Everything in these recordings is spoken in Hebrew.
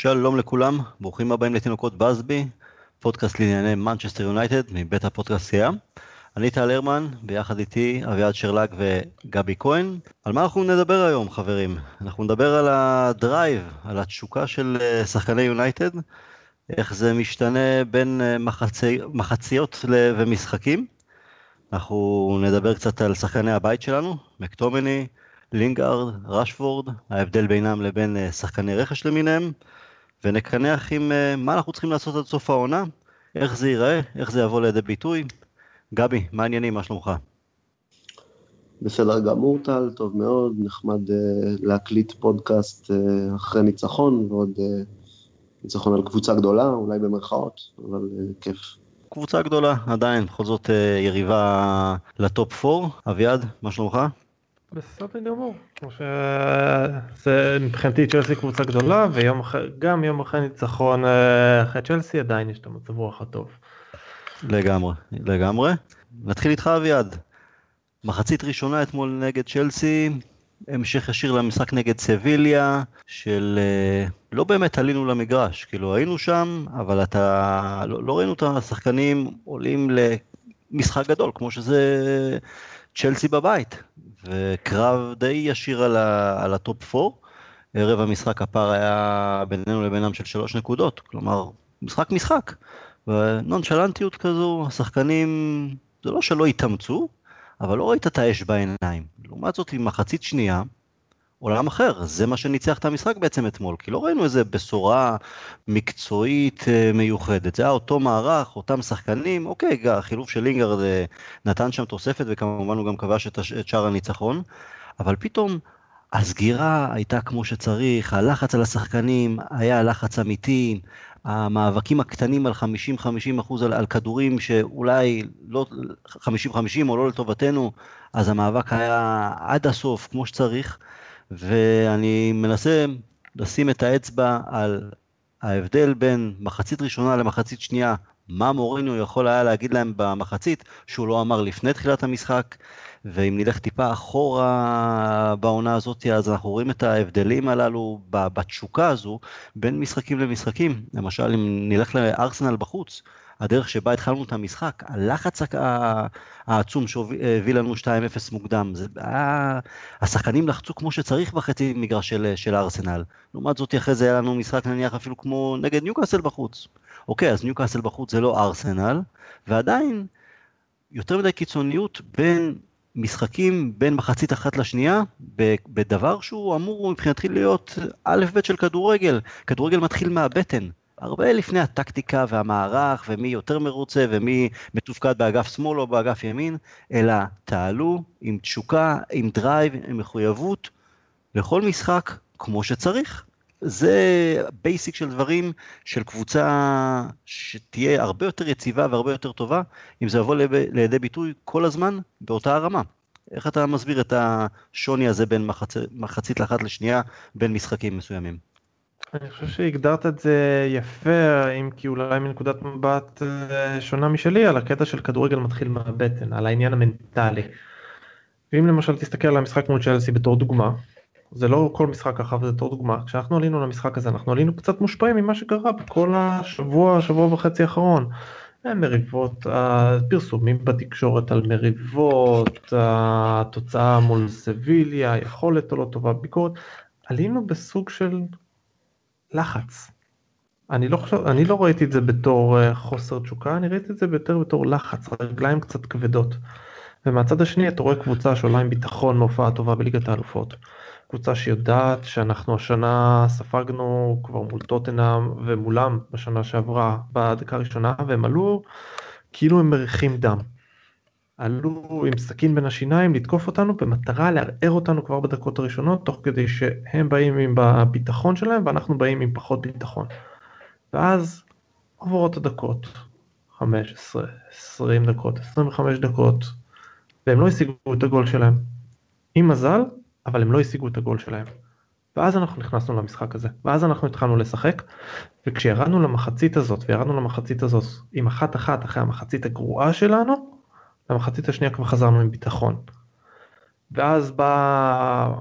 שלום לכולם, ברוכים הבאים לתינוקות באזבי, פודקאסט לענייני מנצ'סטר יונייטד מבית הפודקאסט סייה. אני טל הרמן, ביחד איתי אביעד שרלג וגבי כהן. על מה אנחנו נדבר היום חברים? אנחנו נדבר על ה drive, על התשוקה של אה, שחקני יונייטד, איך זה משתנה בין אה, מחצי, מחציות ומשחקים. אנחנו נדבר קצת על שחקני הבית שלנו, מקטומני, לינגארד, רשפורד, ההבדל בינם לבין אה, שחקני רכש למיניהם, ונקנח עם מה אנחנו צריכים לעשות עד סוף העונה, איך זה ייראה, איך זה יבוא לידי ביטוי, גבי, מה העניינים, מה שלומך? בסדר גמור טל, טוב מאוד, נחמד uh, להקליט פודקאסט uh, אחרי ניצחון, ועוד uh, ניצחון על קבוצה גדולה, אולי במרכאות, אבל uh, כיף. קבוצה גדולה, עדיין, בכל זאת uh, יריבה לטופ 4. אביעד, מה שלומך? בסדר גמור, כמו שזה מבחינתי צ'לסי קבוצה גדולה, וגם יום אחרי ניצחון אחרי צ'לסי עדיין יש את המצב רוח הטוב. לגמרי, לגמרי. נתחיל איתך אביעד. מחצית ראשונה אתמול נגד צ'לסי, המשך ישיר למשחק נגד סביליה, של אה, לא באמת עלינו למגרש, כאילו היינו שם, אבל אתה, לא, לא ראינו את השחקנים עולים למשחק גדול, כמו שזה צ'לסי בבית, וקרב די ישיר על, ה, על ה top 4. ערב המשחק הפער היה בינינו לבינם של שלוש נקודות, כלומר, משחק משחק. ונונשלנטיות כזו, השחקנים, זה לא שלא התאמצו, אבל לא ראית את האש בעיניים. לעומת זאת, עם מחצית שנייה, עולם אחר, זה מה שניצח את המשחק בעצם אתמול, כי לא ראינו איזה בשורה מקצועית אה, מיוחדת, זה היה אותו מערך, אותם שחקנים, אוקיי, החילוף של לינגרד אה, נתן שם תוספת וכמובן הוא גם כבש את שער הניצחון, אבל פתאום הסגירה הייתה כמו שצריך, הלחץ על השחקנים היה לחץ אמיתי, המאבקים הקטנים על 50-50 אחוז על, על כדורים שאולי לא 50-50 או לא לטובתנו, אז המאבק היה עד הסוף כמו שצריך, ואני מנסה לשים את האצבע על ההבדל בין מחצית ראשונה למחצית שנייה, מה מורינו יכול היה להגיד להם במחצית, שהוא לא אמר לפני תחילת המשחק, ואם נלך טיפה אחורה בעונה הזאת, אז אנחנו רואים את ההבדלים הללו בתשוקה הזו בין משחקים למשחקים. למשל, אם נלך לארסנל בחוץ, הדרך שבה התחלנו את המשחק, הלחץ העצום שהביא לנו 2-0 מוקדם, זה היה, השחקנים לחצו כמו שצריך בחצי מגרש של, של ארסנל. לעומת זאת, אחרי זה היה לנו משחק נניח אפילו כמו נגד ניוקאסל בחוץ. אוקיי, אז ניוקאסל בחוץ זה לא ארסנל, ועדיין יותר מדי קיצוניות בין משחקים בין מחצית אחת לשנייה בדבר שהוא אמור מבחינתי להיות א' ב' של כדורגל. כדורגל מתחיל מהבטן. הרבה לפני הטקטיקה והמערך ומי יותר מרוצה ומי מתפקד באגף שמאל או באגף ימין, אלא תעלו עם תשוקה, עם drive, עם מחויבות לכל משחק כמו שצריך. זה basic של דברים של קבוצה שתהיה הרבה יותר יציבה והרבה יותר טובה, אם זה יבוא לידי ביטוי כל הזמן באותה הרמה. איך אתה מסביר את השוני הזה בין מחצ... מחצית לאחת לשנייה בין משחקים מסוימים? אני חושב שהגדרת את זה יפה, אם כי אולי מנקודת מבט אה, שונה משלי, על הקטע של כדורגל מתחיל מהבטן, על העניין המנטלי. ואם למשל תסתכל על המשחק מול צ'לסי בתור דוגמה, זה לא כל משחק ככה וזה תור דוגמה, כשאנחנו עלינו למשחק הזה אנחנו עלינו קצת מושפעים ממה שקרה בכל השבוע, שבוע וחצי האחרון. מריבות, הפרסומים בתקשורת על מריבות, התוצאה מול סביליה, יכולת או לא טובה, ביקורת, עלינו בסוג של לחץ. אני לא, חושב, אני לא ראיתי את זה בתור אה, חוסר תשוקה, אני ראיתי את זה יותר בתור לחץ, רגליים קצת כבדות. ומהצד השני אתה רואה קבוצה שעולה עם ביטחון מהופעה טובה בליגת האלופות. קבוצה שיודעת שאנחנו השנה ספגנו כבר מול טוטנאם ומולם בשנה שעברה בדקה הראשונה והם עלו כאילו הם מריחים דם. עלו עם סכין בין השיניים לתקוף אותנו במטרה לערער אותנו כבר בדקות הראשונות תוך כדי שהם באים עם הביטחון שלהם ואנחנו באים עם פחות ביטחון. ואז עוברות הדקות 15, 20 דקות, 25 דקות והם לא השיגו את הגול שלהם. עם מזל אבל הם לא השיגו את הגול שלהם. ואז אנחנו נכנסנו למשחק הזה, ואז אנחנו התחלנו לשחק, וכשירדנו למחצית הזאת, וירדנו למחצית הזאת עם אחת אחת אחרי המחצית הגרועה שלנו, למחצית השנייה כבר חזרנו עם ביטחון. ואז בא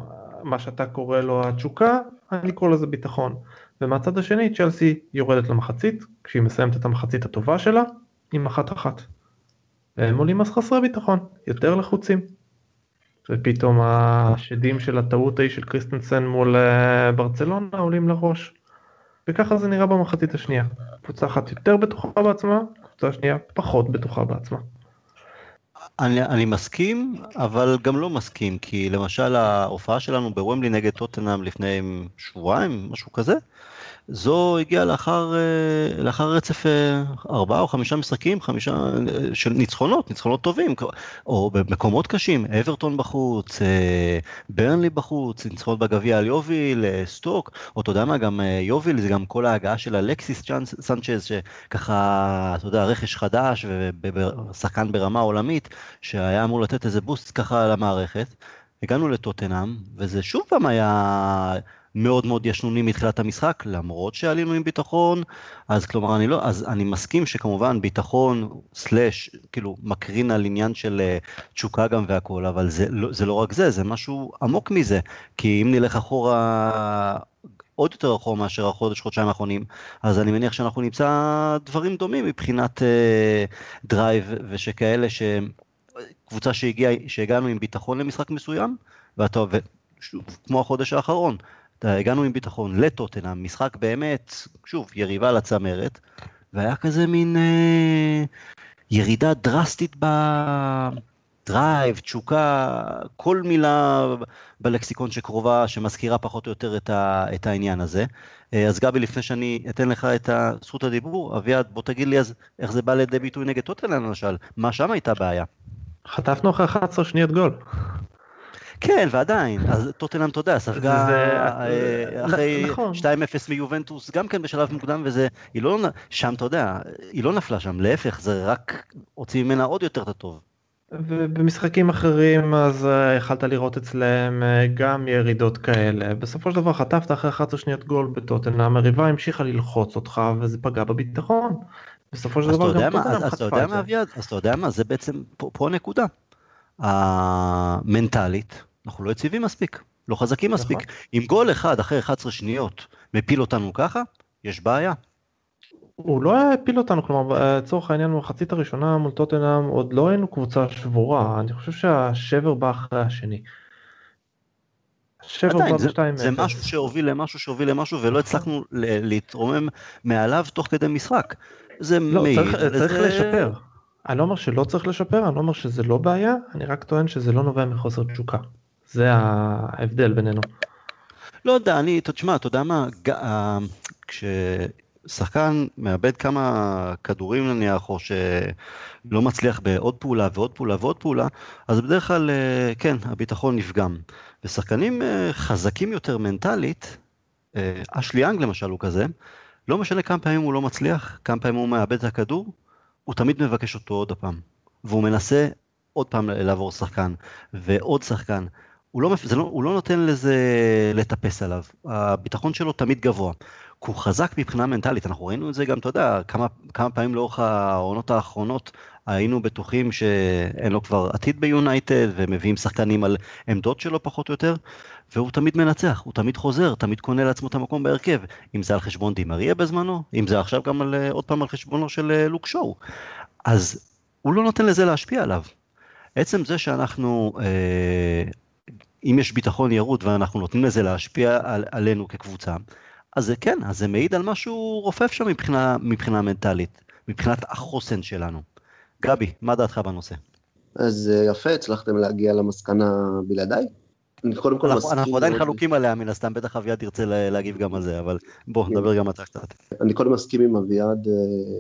מה שאתה קורא לו התשוקה, אני קורא לזה ביטחון. ומהצד השני צ'לסי יורדת למחצית, כשהיא מסיימת את המחצית הטובה שלה, עם אחת אחת. והם עולים אז חסרי ביטחון, יותר לחוצים. ופתאום השדים של הטעות ההיא של קריסטנסן מול אה, ברצלונה עולים לראש. וככה זה נראה במחצית השנייה. קבוצה אחת יותר בטוחה בעצמה, קבוצה שנייה פחות בטוחה בעצמה. אני, אני מסכים, אבל גם לא מסכים, כי למשל ההופעה שלנו בוומבלי נגד טוטנאם לפני שבועיים, משהו כזה, זו הגיעה לאחר, אה, לאחר רצף אה, ארבעה או חמישה משחקים, חמישה אה, של ניצחונות, ניצחונות טובים, או במקומות קשים, אברטון בחוץ, ברנלי בחוץ, ניצחונות בגביע על יוביל, סטוק, או אתה יודע מה, גם יוביל זה גם כל ההגעה של אלכסיס סנצ'ז, שככה, אתה יודע, רכש חדש ושחקן ברמה עולמית, שהיה אמור לתת איזה בוסט ככה למערכת. הגענו לטוטנאם, וזה שוב פעם היה מאוד מאוד ישנוני מתחילת המשחק, למרות שעלינו עם ביטחון, אז כלומר אני לא, אז אני מסכים שכמובן ביטחון סלאש, כאילו מקרין על עניין של uh, תשוקה גם והכל, אבל זה לא, זה לא רק זה, זה משהו עמוק מזה, כי אם נלך אחורה עוד יותר רחוק מאשר החודש, חודשיים האחרונים, אז אני מניח שאנחנו נמצא דברים דומים מבחינת uh, drive ושכאלה שקבוצה שהגיע, שהגענו עם ביטחון למשחק מסוים, ואתה, ושוב, כמו החודש האחרון, הגענו עם ביטחון לטוטנאם, משחק באמת, שוב, יריבה לצמרת, והיה כזה מין אה, ירידה דרסטית ב drive, תשוקה, כל מילה בלקסיקון שקרובה, שמזכירה פחות או יותר את, ה, את העניין הזה. אה, אז גבי, לפני שאני אתן לך את זכות הדיבור, אביעד, בוא תגיד לי אז איך זה בא לידי ביטוי נגד טוטנאם למשל, מה שם הייתה בעיה? חטפנו אחרי 11 שניות גול. כן, ועדיין, אז טוטנאם, אתה יודע, ספגה אה, אחרי 2-0 נכון. מיובנטוס, גם כן בשלב מוקדם, וזה, היא לא, שם, אתה יודע, היא לא נפלה שם, להפך, זה רק הוציא ממנה עוד יותר את הטוב. ובמשחקים אחרים אז אה, יכלת לראות אצלם אה, גם ירידות כאלה בסופו של דבר חטפת אחרי 11 שניות גול בטוטנאם המריבה המשיכה ללחוץ אותך וזה פגע בביטחון. בסופו של דבר גם טוטנאם חטפה את זה. אז אתה יודע מה אביעד? אז אתה יודע מה זה בעצם פה הנקודה. המנטלית אנחנו לא יציבים מספיק, לא חזקים מספיק. נכון. אם גול אחד אחרי 11 שניות מפיל אותנו ככה, יש בעיה. הוא לא הפיל אותנו, כלומר לצורך העניין במחצית הראשונה מול טוטנאם עוד לא היינו קבוצה שבורה, אני חושב שהשבר בא אחרי השני. השבר בא בשתיים. זה משהו שהוביל למשהו שהוביל למשהו ולא הצלחנו להתרומם מעליו תוך כדי משחק. זה לא, מעיד. צריך, צריך לשפר. אני לא אומר שלא צריך לשפר, אני לא אומר שזה לא בעיה, אני רק טוען שזה לא נובע מחוסר תשוקה. זה ההבדל בינינו. לא יודע, אני, תשמע, אתה יודע מה, כששחקן מאבד כמה כדורים נניח, או שלא מצליח בעוד פעולה ועוד פעולה ועוד פעולה, אז בדרך כלל, אה, כן, הביטחון נפגם. ושחקנים אה, חזקים יותר מנטלית, אה, אשלי אנג למשל הוא כזה, לא משנה כמה פעמים הוא לא מצליח, כמה פעמים הוא מאבד את הכדור, הוא תמיד מבקש אותו עוד הפעם. והוא מנסה עוד פעם לעבור שחקן, ועוד שחקן. הוא לא, לא, הוא לא נותן לזה לטפס עליו, הביטחון שלו תמיד גבוה. הוא חזק מבחינה מנטלית, אנחנו ראינו את זה גם, אתה יודע, כמה, כמה פעמים לאורך העונות האחרונות היינו בטוחים שאין לו כבר עתיד ביונייטד, ומביאים שחקנים על עמדות שלו פחות או יותר, והוא תמיד מנצח, הוא תמיד חוזר, תמיד קונה לעצמו את המקום בהרכב, אם זה על חשבון דימריה בזמנו, אם זה עכשיו גם על, עוד פעם על חשבונו של אה, לוק שואו. אז הוא לא נותן לזה להשפיע עליו. עצם זה שאנחנו אה, אם יש ביטחון ירוד ואנחנו נותנים לזה להשפיע על, עלינו כקבוצה, אז זה כן, אז זה מעיד על משהו רופף שם מבחינה, מבחינה מנטלית, מבחינת החוסן שלנו. גבי, מה דעתך בנושא? אז אה, יפה, הצלחתם להגיע למסקנה בלעדיי. אני קודם כל מסכים... אנחנו עדיין חלוקים עליה מן הסתם, בטח אביעד ירצה להגיב גם על זה, אבל בוא, כן. נדבר גם אתה קצת. אני קודם מסכים עם אביעד, אה,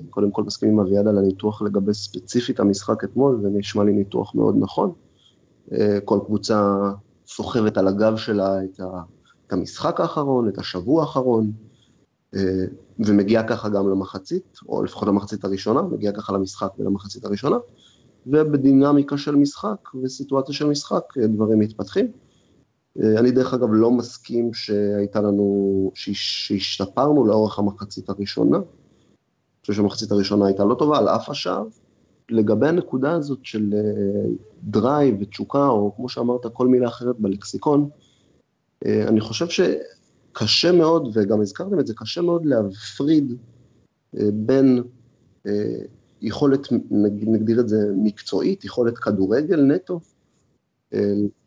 קודם כל מסכים עם אביעד על הניתוח לגבי ספציפית המשחק אתמול, זה נשמע לי ניתוח מאוד נכון. אה, כל קבוצה סוחבת על הגב שלה את, ה, את המשחק האחרון, את השבוע האחרון, אה, ומגיעה ככה גם למחצית, או לפחות למחצית הראשונה, מגיעה ככה למשחק ולמחצית הראשונה, ובדינמיקה של משחק וסיטואציה של משחק אה, דברים מתפתחים. אה, אני דרך אגב לא מסכים שהייתה לנו, שהשתפרנו לאורך המחצית הראשונה. אני חושב שהמחצית הראשונה הייתה לא טובה על אף השער, לגבי הנקודה הזאת של אה, drive ותשוקה, או כמו שאמרת, כל מילה אחרת בלקסיקון, אה, אני חושב קשה מאוד, וגם הזכרתם את זה, קשה מאוד להפריד בין יכולת, נגדיר את זה מקצועית, יכולת כדורגל נטו,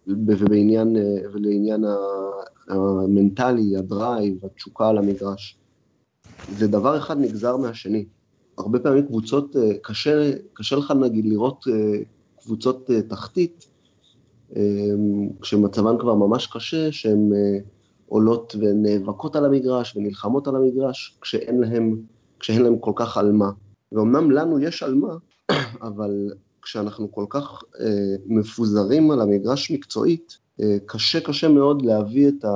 ובעניין, ולעניין המנטלי, הדרייב, התשוקה על המגרש. זה דבר אחד נגזר מהשני. הרבה פעמים קבוצות, קשה, קשה לך נגיד לראות קבוצות תחתית, כשמצבן כבר ממש קשה, שהן עולות ונאבקות על המגרש ונלחמות על המגרש, כשאין להם, כשאין להם כל כך על מה. ואומנם לנו יש על מה, אבל כשאנחנו כל כך אה, מפוזרים על המגרש מקצועית, אה, קשה קשה מאוד להביא את ה...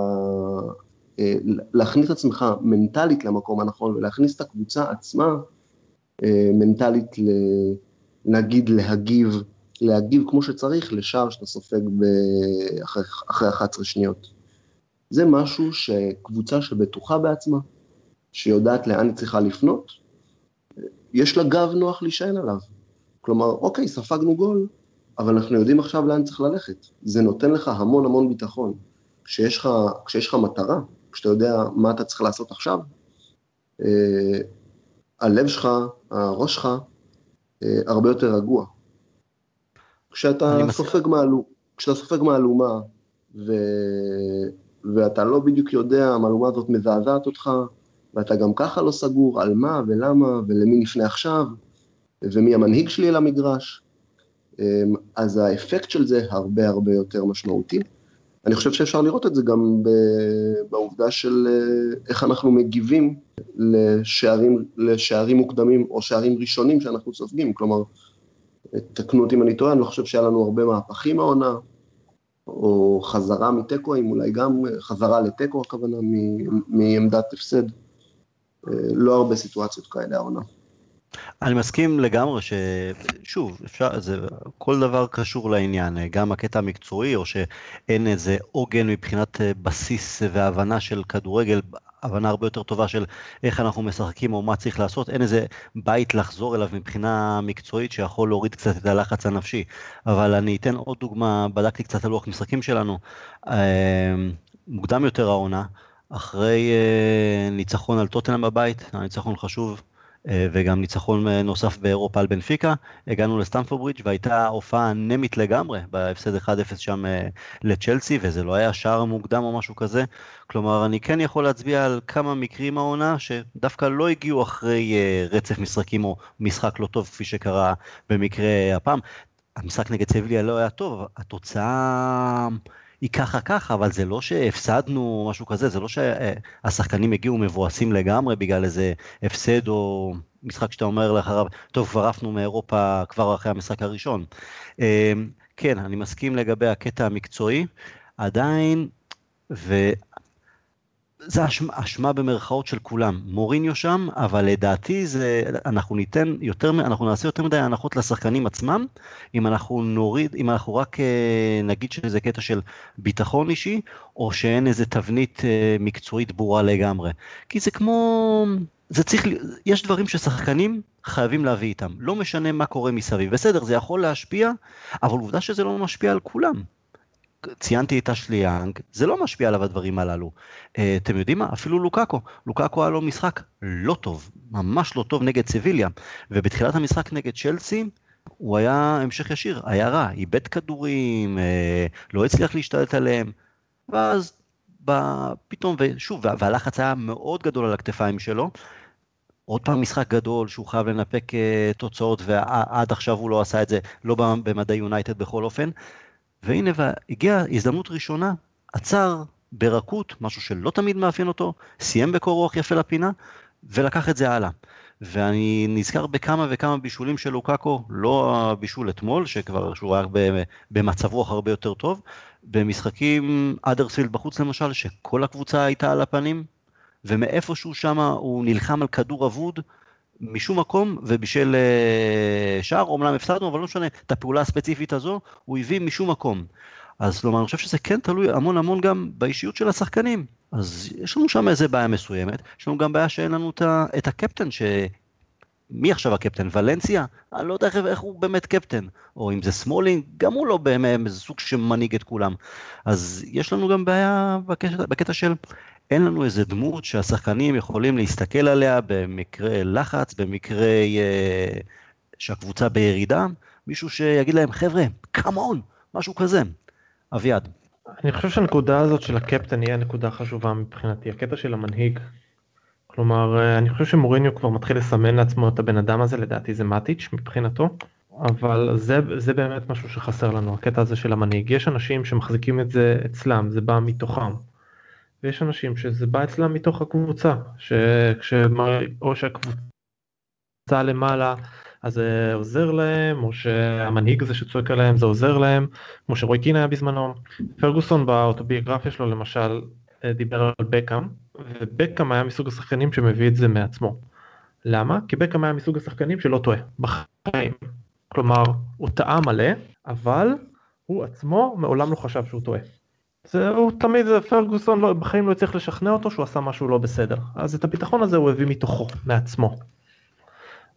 אה, להכניס את עצמך מנטלית למקום הנכון ולהכניס את הקבוצה עצמה אה, מנטלית, ל... נגיד להגיב, להגיב כמו שצריך לשער שאתה סופג אחרי, אחרי 11 שניות. זה משהו שקבוצה שבטוחה בעצמה, שיודעת לאן היא צריכה לפנות, יש לה גב נוח להישען עליו. כלומר, אוקיי, ספגנו גול, אבל אנחנו יודעים עכשיו לאן צריך ללכת. זה נותן לך המון המון ביטחון. כשיש לך, כשיש לך מטרה, כשאתה יודע מה אתה צריך לעשות עכשיו, אה, הלב שלך, הראש שלך, אה, הרבה יותר רגוע. כשאתה סופג, מהלו, כשאתה סופג מהלומה, ו... ואתה לא בדיוק יודע, המהלומה הזאת מזעזעת אותך, ואתה גם ככה לא סגור על מה ולמה ולמי נפנה עכשיו, ומי המנהיג שלי למגרש, אמ, אז האפקט של זה הרבה הרבה יותר משמעותי. אני חושב שאפשר לראות את זה גם בעובדה של אה, איך אנחנו מגיבים לשערים, לשערים מוקדמים או שערים ראשונים שאנחנו סופגים, כלומר, תקנו אותי אם אני טועה, אני לא חושב שהיה לנו הרבה מהפכים העונה, או חזרה מתיקואים, אולי גם חזרה לתיקו הכוונה, מעמדת הפסד. אה, לא הרבה סיטואציות כאלה העונה. אני מסכים לגמרי ששוב, אפשר, זה, כל דבר קשור לעניין, גם הקטע המקצועי, או שאין איזה עוגן מבחינת אה, בסיס והבנה של כדורגל, הבנה הרבה יותר טובה של איך אנחנו משחקים או מה צריך לעשות, אין איזה בית לחזור אליו מבחינה מקצועית שיכול להוריד קצת את הלחץ הנפשי. אבל אני אתן עוד דוגמה, בדקתי קצת על לוח משחקים שלנו, אה, מוקדם יותר העונה, אחרי אה, ניצחון על טוטנאם בבית, הניצחון חשוב, וגם ניצחון אה, נוסף באירופה על בנפיקה, הגענו לסטמפורד ברידג' והייתה הופעה אנמית לגמרי בהפסד 1-0 שם לצ'לסי, וזה לא היה שער מוקדם או משהו כזה. כלומר, אני כן יכול להצביע על כמה מקרים העונה שדווקא לא הגיעו אחרי רצף משחקים או משחק לא טוב כפי שקרה במקרה הפעם. המשחק נגד סביליה לא היה טוב, התוצאה... היא ככה ככה, אבל זה לא שהפסדנו משהו כזה, זה לא שהשחקנים הגיעו מבואסים לגמרי בגלל איזה הפסד או משחק שאתה אומר לאחריו, טוב, כבר עפנו מאירופה כבר אחרי המשחק הראשון. אמ, כן, אני מסכים לגבי הקטע המקצועי, עדיין, ו... זה אשמה, אשמה במרכאות של כולם. מוריניו שם, אבל לדעתי זה, אנחנו ניתן יותר, אנחנו נעשה יותר מדי הנחות לשחקנים עצמם, אם אנחנו נוריד, אם אנחנו רק אה, נגיד שזה קטע של ביטחון אישי, או שאין איזה תבנית אה, מקצועית ברורה לגמרי. כי זה כמו, זה צריך, יש דברים ששחקנים חייבים להביא איתם, לא משנה מה קורה מסביב. בסדר, זה יכול להשפיע, אבל עובדה שזה לא משפיע על כולם. ציינתי את אשלי יאנג, זה לא משפיע עליו הדברים הללו. אה, אתם יודעים מה? אפילו לוקאקו. לוקאקו היה לו משחק לא טוב, ממש לא טוב נגד סביליה. ובתחילת המשחק נגד צ'לסי, הוא היה המשך ישיר, היה רע, איבד כדורים, אה, לא הצליח להשתלט עליהם. ואז פתאום, ושוב, והלחץ היה מאוד גדול על הכתפיים שלו. עוד פעם משחק גדול שהוא חייב לנפק uh, תוצאות ועד עכשיו הוא לא עשה את זה, לא במדעי יונייטד בכל אופן. והנה הגיעה הזדמנות ראשונה, עצר ברכות, משהו שלא תמיד מאפיין אותו, סיים בקור רוח יפה לפינה, ולקח את זה הלאה. ואני נזכר בכמה וכמה בישולים של לוקאקו, לא הבישול אתמול, שכבר שהוא היה במצב רוח הרבה יותר טוב, במשחקים אדרספילד בחוץ למשל, שכל הקבוצה הייתה על הפנים, ומאיפשהו שם הוא נלחם על כדור אבוד, משום מקום ובשל אה, שער, אומנם הפסדנו, אבל לא משנה, את הפעולה הספציפית הזו הוא הביא משום מקום. אז כלומר, אני חושב שזה כן תלוי המון המון גם באישיות של השחקנים. אז יש לנו שם איזה בעיה מסוימת, יש לנו גם בעיה שאין לנו את הקפטן ש... מי עכשיו הקפטן? ולנסיה? אני לא יודע איך, איך הוא באמת קפטן. או אם זה סמולינג, גם הוא לא באמת איזה סוג שמנהיג את כולם. אז יש לנו גם בעיה בקטע, בקטע של אין לנו איזה דמות שהשחקנים יכולים להסתכל עליה במקרה לחץ, במקרה אה, שהקבוצה בירידה, מישהו שיגיד להם, חבר'ה, קאמון, משהו כזה. אביעד. אני חושב שהנקודה הזאת של הקפטן היא הנקודה החשובה מבחינתי, הקטע של המנהיג. כלומר, אה, אני חושב שמוריניו כבר מתחיל לסמן לעצמו את הבן אדם הזה, לדעתי זה מאטיץ' מבחינתו, אבל זה, זה באמת משהו שחסר לנו, הקטע הזה של המנהיג. יש אנשים שמחזיקים את זה אצלם, זה בא מתוכם. ויש אנשים שזה בא אצלם מתוך הקבוצה, שכשמר... או שהקבוצה למעלה אז זה עוזר להם, או שהמנהיג הזה שצועק עליהם זה עוזר להם, כמו שרוי קין היה בזמנו. פרגוסון באוטוביוגרפיה שלו למשל אה, דיבר על בקאם, ובקאם היה מסוג השחקנים שמביא את זה מעצמו. למה? כי בקאם היה מסוג השחקנים שלא טועה, בחיים. כלומר, הוא טעה מלא, אבל הוא עצמו מעולם לא חשב שהוא טועה. זה הוא תמיד פרגוסון לא, בחיים לא הצליח לשכנע אותו שהוא עשה משהו לא בסדר אז את הביטחון הזה הוא הביא מתוכו מעצמו.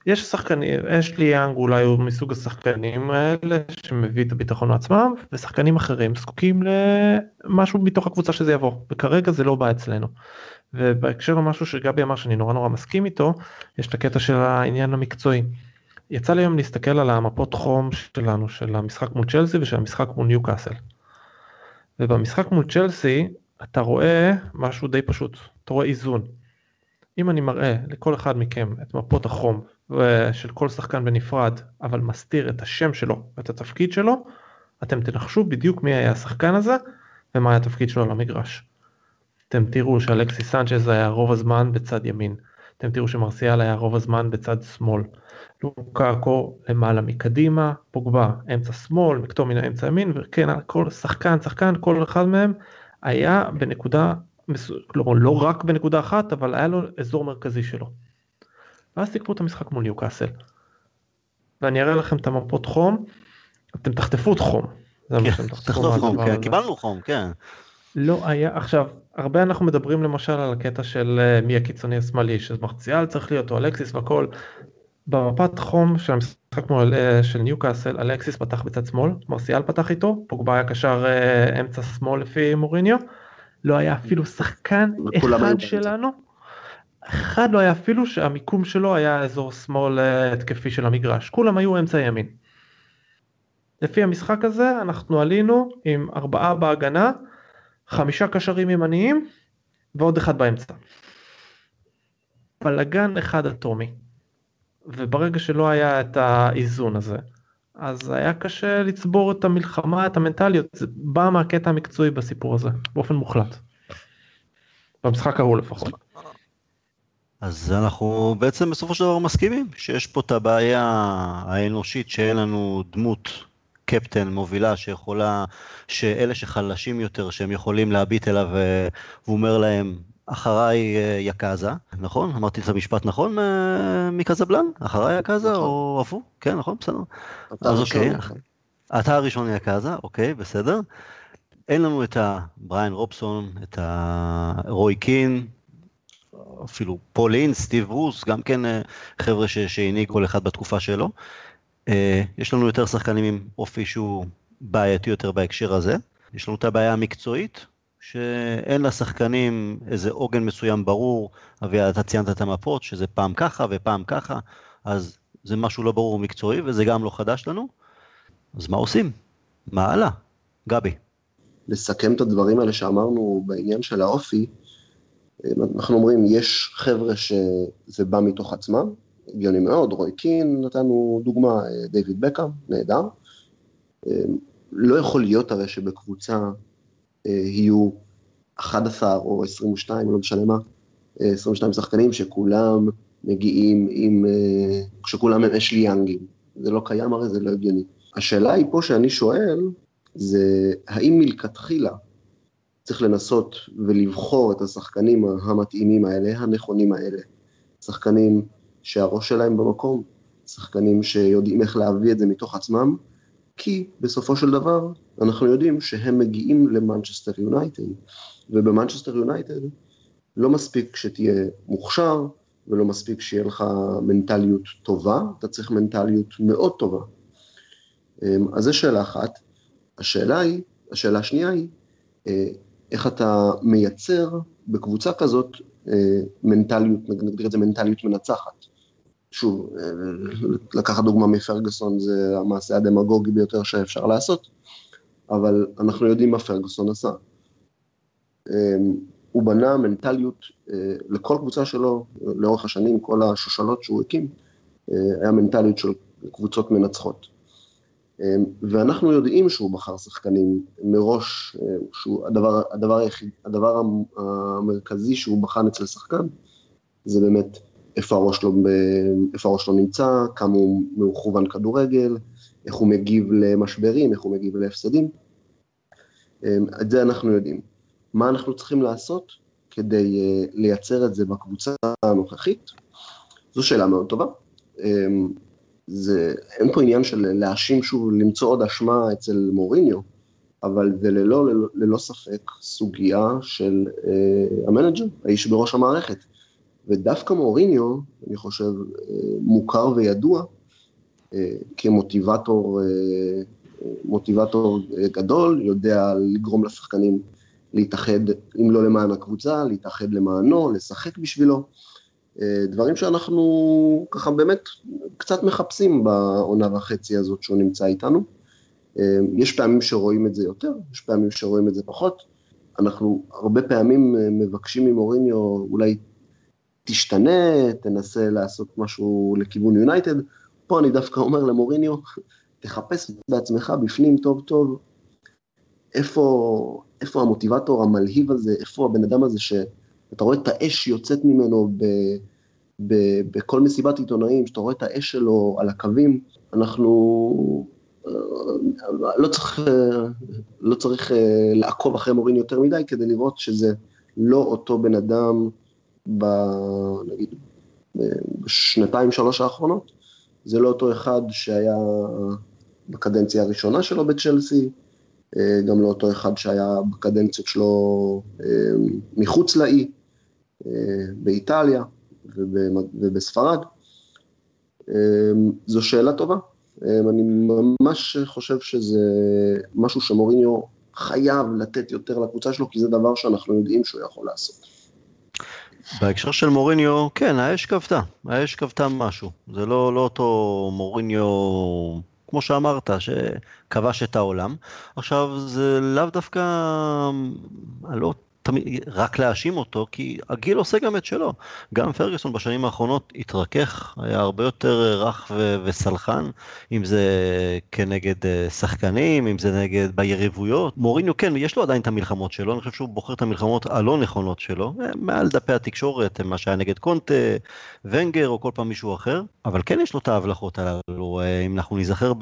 יש שחקנים יש לי יאנג אולי הוא מסוג השחקנים האלה שמביא את הביטחון מעצמם ושחקנים אחרים זקוקים למשהו מתוך הקבוצה שזה יבוא וכרגע זה לא בא אצלנו. ובהקשר למשהו שגבי אמר שאני נורא נורא מסכים איתו יש את הקטע של העניין המקצועי. יצא לי היום להסתכל על המפות חום שלנו של המשחק מול צ'לסי ושל המשחק מול ניו קאסל. ובמשחק מול צ'לסי אתה רואה משהו די פשוט, אתה רואה איזון. אם אני מראה לכל אחד מכם את מפות החום של כל שחקן בנפרד, אבל מסתיר את השם שלו ואת התפקיד שלו, אתם תנחשו בדיוק מי היה השחקן הזה ומה היה התפקיד שלו על המגרש. אתם תראו שאלכסי סנצ'ז היה רוב הזמן בצד ימין, אתם תראו שמרסיאל היה רוב הזמן בצד שמאל, לוקאקו למעלה מקדימה, פוגבה אמצע שמאל, מקטומין אמצע ימין, וכן כל שחקן שחקן כל אחד מהם היה בנקודה, כלומר לא רק בנקודה אחת אבל היה לו אזור מרכזי שלו. ואז תקראו את המשחק מול ניוקאסל. ואני אראה לכם את המפות חום, אתם תחטפו את חום. זה מה שאתם תחטפו חום, כן, קיבלנו חום, כן. לא היה, עכשיו, הרבה אנחנו מדברים למשל על הקטע של אה, מי הקיצוני השמאלי, שמרציאל צריך להיות, או אלקסיס והכל, במפת חום של המשחק מול אה, של ניוקאסל, אלקסיס פתח בצד שמאל, מרסיאל פתח איתו, פוגבה היה קשר אה, אמצע שמאל לפי מוריניו, לא היה אפילו שחקן אחד שלנו, אחד לא היה אפילו שהמיקום שלו היה אזור שמאל התקפי של המגרש, כולם היו אמצע ימין. לפי המשחק הזה אנחנו עלינו עם ארבעה בהגנה, חמישה קשרים ימניים ועוד אחד באמצע. בלאגן אחד אטומי. וברגע שלא היה את האיזון הזה, אז היה קשה לצבור את המלחמה, את המנטליות, זה בא מהקטע המקצועי בסיפור הזה, באופן מוחלט. במשחק ההוא לפחות. אז אנחנו בעצם בסופו של דבר מסכימים שיש פה את הבעיה האנושית שאין לנו דמות קפטן מובילה שיכולה, שאלה שחלשים יותר, שהם יכולים להביט אליו אה, והוא אומר להם, אחריי אה, יקאזה, נכון? אמרתי את המשפט נכון אה, מקזבלן? אחריי יקאזה נכון. או הפוך? כן, נכון, בסדר. אז אוקיי. נכון. אתה הראשון יקאזה, אוקיי, בסדר. אין לנו את הבריין רובסון, את הרוי קין, אפילו פולין, סטיב רוס, גם כן חבר'ה שהנהיג כל אחד בתקופה שלו. יש לנו יותר שחקנים עם אופי שהוא בעייתי יותר בהקשר הזה. יש לנו את הבעיה המקצועית, שאין לשחקנים איזה עוגן מסוים ברור, אביעד, אתה ציינת את המפות, שזה פעם ככה ופעם ככה, אז זה משהו לא ברור מקצועי, וזה גם לא חדש לנו. אז מה עושים? מה הלאה? גבי. לסכם את הדברים האלה שאמרנו בעניין של האופי, אנחנו אומרים, יש חבר'ה שזה בא מתוך עצמם, הגיוני מאוד, רוי קין, נתנו דוגמה, דיוויד בקאם, נהדר. לא יכול להיות הרי שבקבוצה אה, יהיו 11 או 22, לא משנה מה, 22 אה, שחקנים שכולם מגיעים עם, אה, שכולם הם אשלי יאנגים. זה לא קיים הרי, זה לא הגיוני. השאלה היא פה שאני שואל, זה האם מלכתחילה צריך לנסות ולבחור את השחקנים המתאימים האלה, הנכונים האלה. שחקנים שהראש שלהם במקום, שחקנים שיודעים איך להביא את זה מתוך עצמם, כי בסופו של דבר אנחנו יודעים שהם מגיעים למנצ'סטר יונייטד, ובמנצ'סטר יונייטד לא מספיק שתהיה מוכשר, ולא מספיק שיהיה לך מנטליות טובה, אתה צריך מנטליות מאוד טובה. אמ, אז זו שאלה אחת. השאלה היא, השאלה השנייה היא, אה, איך אתה מייצר בקבוצה כזאת, אה, מנטליות, נגדיר את זה מנטליות מנצחת. שוב, אה, לקחת דוגמה מפרגוסון זה המעשה הדמגוגי ביותר שאפשר לעשות, אבל אנחנו יודעים מה פרגוסון עשה. הוא בנה מנטליות לכל קבוצה שלו, לאורך השנים, כל השושלות שהוא הקים, היה מנטליות של קבוצות מנצחות. ואנחנו יודעים שהוא בחר שחקנים מראש, אה, שהוא הדבר, הדבר, היחיד, הדבר המרכזי שהוא בחן אצל שחקן, זה באמת איפה הראש שלו, איפה הראש שלו נמצא, כמה הוא מכוון כדורגל, איך הוא מגיב למשברים, איך הוא מגיב להפסדים. אמ, את זה אנחנו יודעים. מה אנחנו צריכים לעשות כדי אה, לייצר את זה בקבוצה הנוכחית? זו שאלה מאוד טובה. זה, אין פה עניין של להאשים שוב, למצוא עוד אשמה אצל מוריניו, אבל זה ללא, ללא, ללא ספק סוגיה של אה, המנג'ר, האיש בראש המערכת. ודווקא מוריניו, אני חושב, מוכר וידוע אה, כמוטיבטור אה, מוטיבטור גדול, יודע לגרום לשחקנים להתאחד, אם לא למען הקבוצה, להתאחד למענו, לשחק בשבילו. אה, דברים שאנחנו ככה באמת קצת מחפשים בעונה וחצי הזאת שהוא נמצא איתנו. יש פעמים שרואים את זה יותר, יש פעמים שרואים את זה פחות. אנחנו הרבה פעמים מבקשים ממוריניו, אולי תשתנה, תנסה לעשות משהו לכיוון יונייטד. פה אני דווקא אומר למוריניו, תחפש בעצמך בפנים טוב טוב, איפה, איפה המוטיבטור המלהיב הזה, איפה הבן אדם הזה ש... אתה רואה את האש יוצאת ממנו ב, ב, בכל מסיבת עיתונאים, שאתה רואה את האש שלו על הקווים, אנחנו... אה, לא צריך, לא צריך אה, לעקוב אחרי מורין יותר מדי כדי לראות שזה לא אותו בן אדם ב... נגיד, בשנתיים, שלוש האחרונות. זה לא אותו אחד שהיה בקדנציה הראשונה שלו בצ'לסי, אה, גם לא אותו אחד שהיה בקדנציות שלו מחוץ לאי. באיטליה ובספרד? זו שאלה טובה. אני ממש חושב שזה משהו שמוריניו חייב לתת יותר לקבוצה שלו, כי זה דבר שאנחנו יודעים שהוא יכול לעשות. בהקשר של מוריניו, כן, האש כבתה, האש כבתה משהו. זה לא, לא אותו מוריניו, כמו שאמרת, שכבש את העולם. עכשיו, זה לאו דווקא, אני לא תמיד, רק להאשים אותו, כי הגיל עושה גם את שלו. גם פרגוסון בשנים האחרונות התרכך, היה הרבה יותר רך ו- וסלחן, אם זה כנגד אה, שחקנים, אם זה נגד ביריבויות. מוריניו כן, יש לו עדיין את המלחמות שלו, אני חושב שהוא בוחר את המלחמות הלא נכונות שלו, אה, מעל דפי התקשורת, מה שהיה נגד קונטה, ונגר או כל פעם מישהו אחר, אבל כן יש לו את ההבלחות הללו, אה, אם אנחנו ניזכר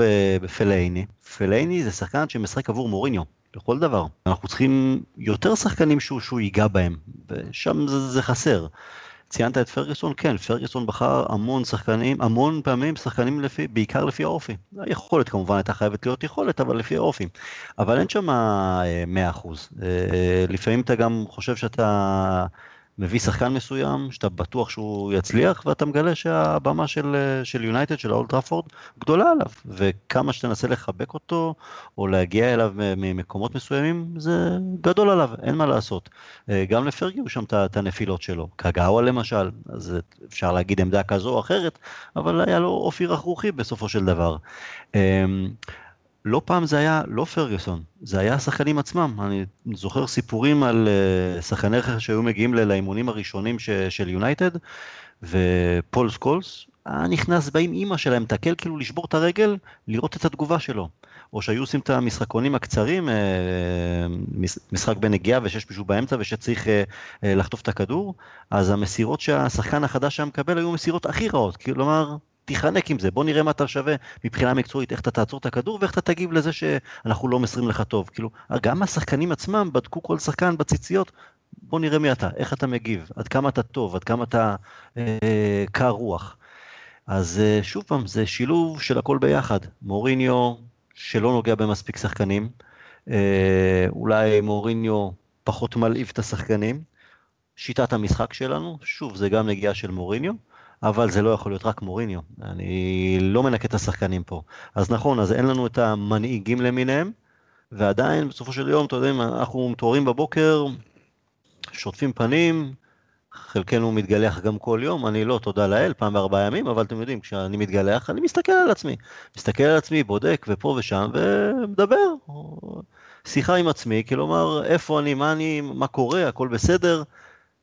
בפלייני, פלייני זה שחקן שמשחק עבור מוריניו. לכל דבר. אנחנו צריכים יותר שחקנים שהוא, שהוא ייגע בהם, ושם זה, זה חסר. ציינת את פרגוסון, כן, פרגוסון בחר המון שחקנים, המון פעמים שחקנים לפי, בעיקר לפי האופי. היכולת כמובן הייתה חייבת להיות יכולת, אבל לפי האופי. אבל אין שם 100%. אה, לפעמים אתה גם חושב שאתה מביא שחקן מסוים שאתה בטוח שהוא יצליח ואתה מגלה שהבמה של, של יונייטד, של האולט טראפורד, גדולה עליו וכמה שתנסה לחבק אותו או להגיע אליו ממקומות מסוימים זה גדול עליו, אין מה לעשות. אה, גם לפרגי הוא שם את הנפילות שלו, קגאווה למשל, אז אפשר להגיד עמדה כזו או אחרת, אבל היה לו אופי רכרוכי בסופו של דבר. לא פעם זה היה לא פרגוסון, זה היה השחקנים עצמם. אני זוכר סיפורים על uh, שחקני רכב שהיו מגיעים לאימונים הראשונים ש, של יונייטד, ופול סקולס היה נכנס באים אימא שלהם, תקל כאילו לשבור את הרגל, לראות את התגובה שלו. או שהיו עושים את המשחקונים הקצרים, uh, משחק בנגיעה ושיש מישהו באמצע ושצריך לחטוף את הכדור, אז המסירות שהשחקן החדש היה מקבל היו מסירות הכי רעות, כלומר תיחנק עם זה, בוא נראה מה אתה שווה מבחינה מקצועית, איך אתה תעצור את הכדור ואיך אתה תגיב לזה שאנחנו לא מסרים לך טוב. כאילו, גם השחקנים עצמם בדקו כל שחקן בציציות, בוא נראה מי אתה, איך אתה מגיב, עד כמה אתה טוב, עד כמה אתה אה, קר רוח. אז אה, שוב פעם, זה שילוב של הכל ביחד. מוריניו, שלא נוגע במספיק שחקנים, אה, אולי מוריניו פחות מלהיב את השחקנים. שיטת המשחק שלנו, שוב, זה גם נגיעה של מוריניו. אבל זה לא יכול להיות רק מוריניו. אני לא מנקה את השחקנים פה. אז נכון, אז אין לנו את המנהיגים למיניהם, ועדיין בסופו של יום, אתה יודע, אנחנו מתעוררים בבוקר, שוטפים פנים, חלקנו מתגלח גם כל יום, אני לא, תודה לאל, פעם בארבעה ימים, אבל אתם יודעים, כשאני מתגלח, אני מסתכל על עצמי. מסתכל על עצמי, בודק, ופה ושם, ומדבר. שיחה עם עצמי, כלומר, איפה אני, מה אני, מה קורה, הכל בסדר.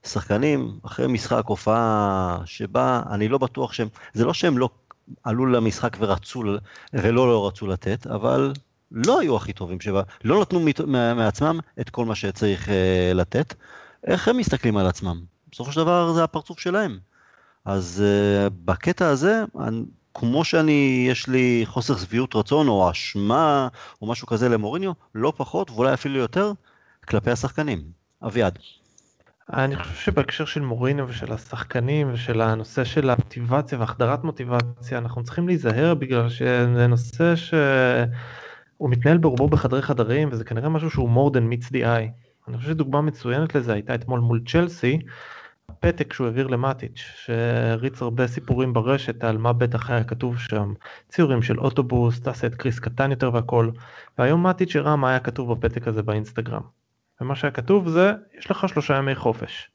שחקנים, אחרי משחק, הופעה שבה אני לא בטוח שהם, זה לא שהם לא עלו למשחק ורצו, ולא לא רצו לתת, אבל לא היו הכי טובים שבה, לא נתנו מעצמם את כל מה שצריך uh, לתת. איך הם מסתכלים על עצמם? בסופו של דבר זה הפרצוף שלהם. אז uh, בקטע הזה, כמו שאני, יש לי חוסר שביעות רצון או אשמה או משהו כזה למוריניו, לא פחות ואולי אפילו יותר, כלפי השחקנים. אביעד. אני חושב שבהקשר של מוריניו ושל השחקנים ושל הנושא של המוטיבציה והחדרת מוטיבציה אנחנו צריכים להיזהר בגלל שזה נושא שהוא מתנהל ברובו בחדרי חדרים וזה כנראה משהו שהוא more than meets the eye. אני חושב שדוגמה מצוינת לזה הייתה אתמול מול צ'לסי, הפתק שהוא העביר למטיץ' שהריץ הרבה סיפורים ברשת על מה בטח היה כתוב שם, ציורים של אוטובוס, תעשה את קריס קטן יותר והכל, והיום מטיץ' הראה מה היה כתוב בפתק הזה באינסטגרם. ומה שהיה כתוב זה יש לך שלושה ימי חופש.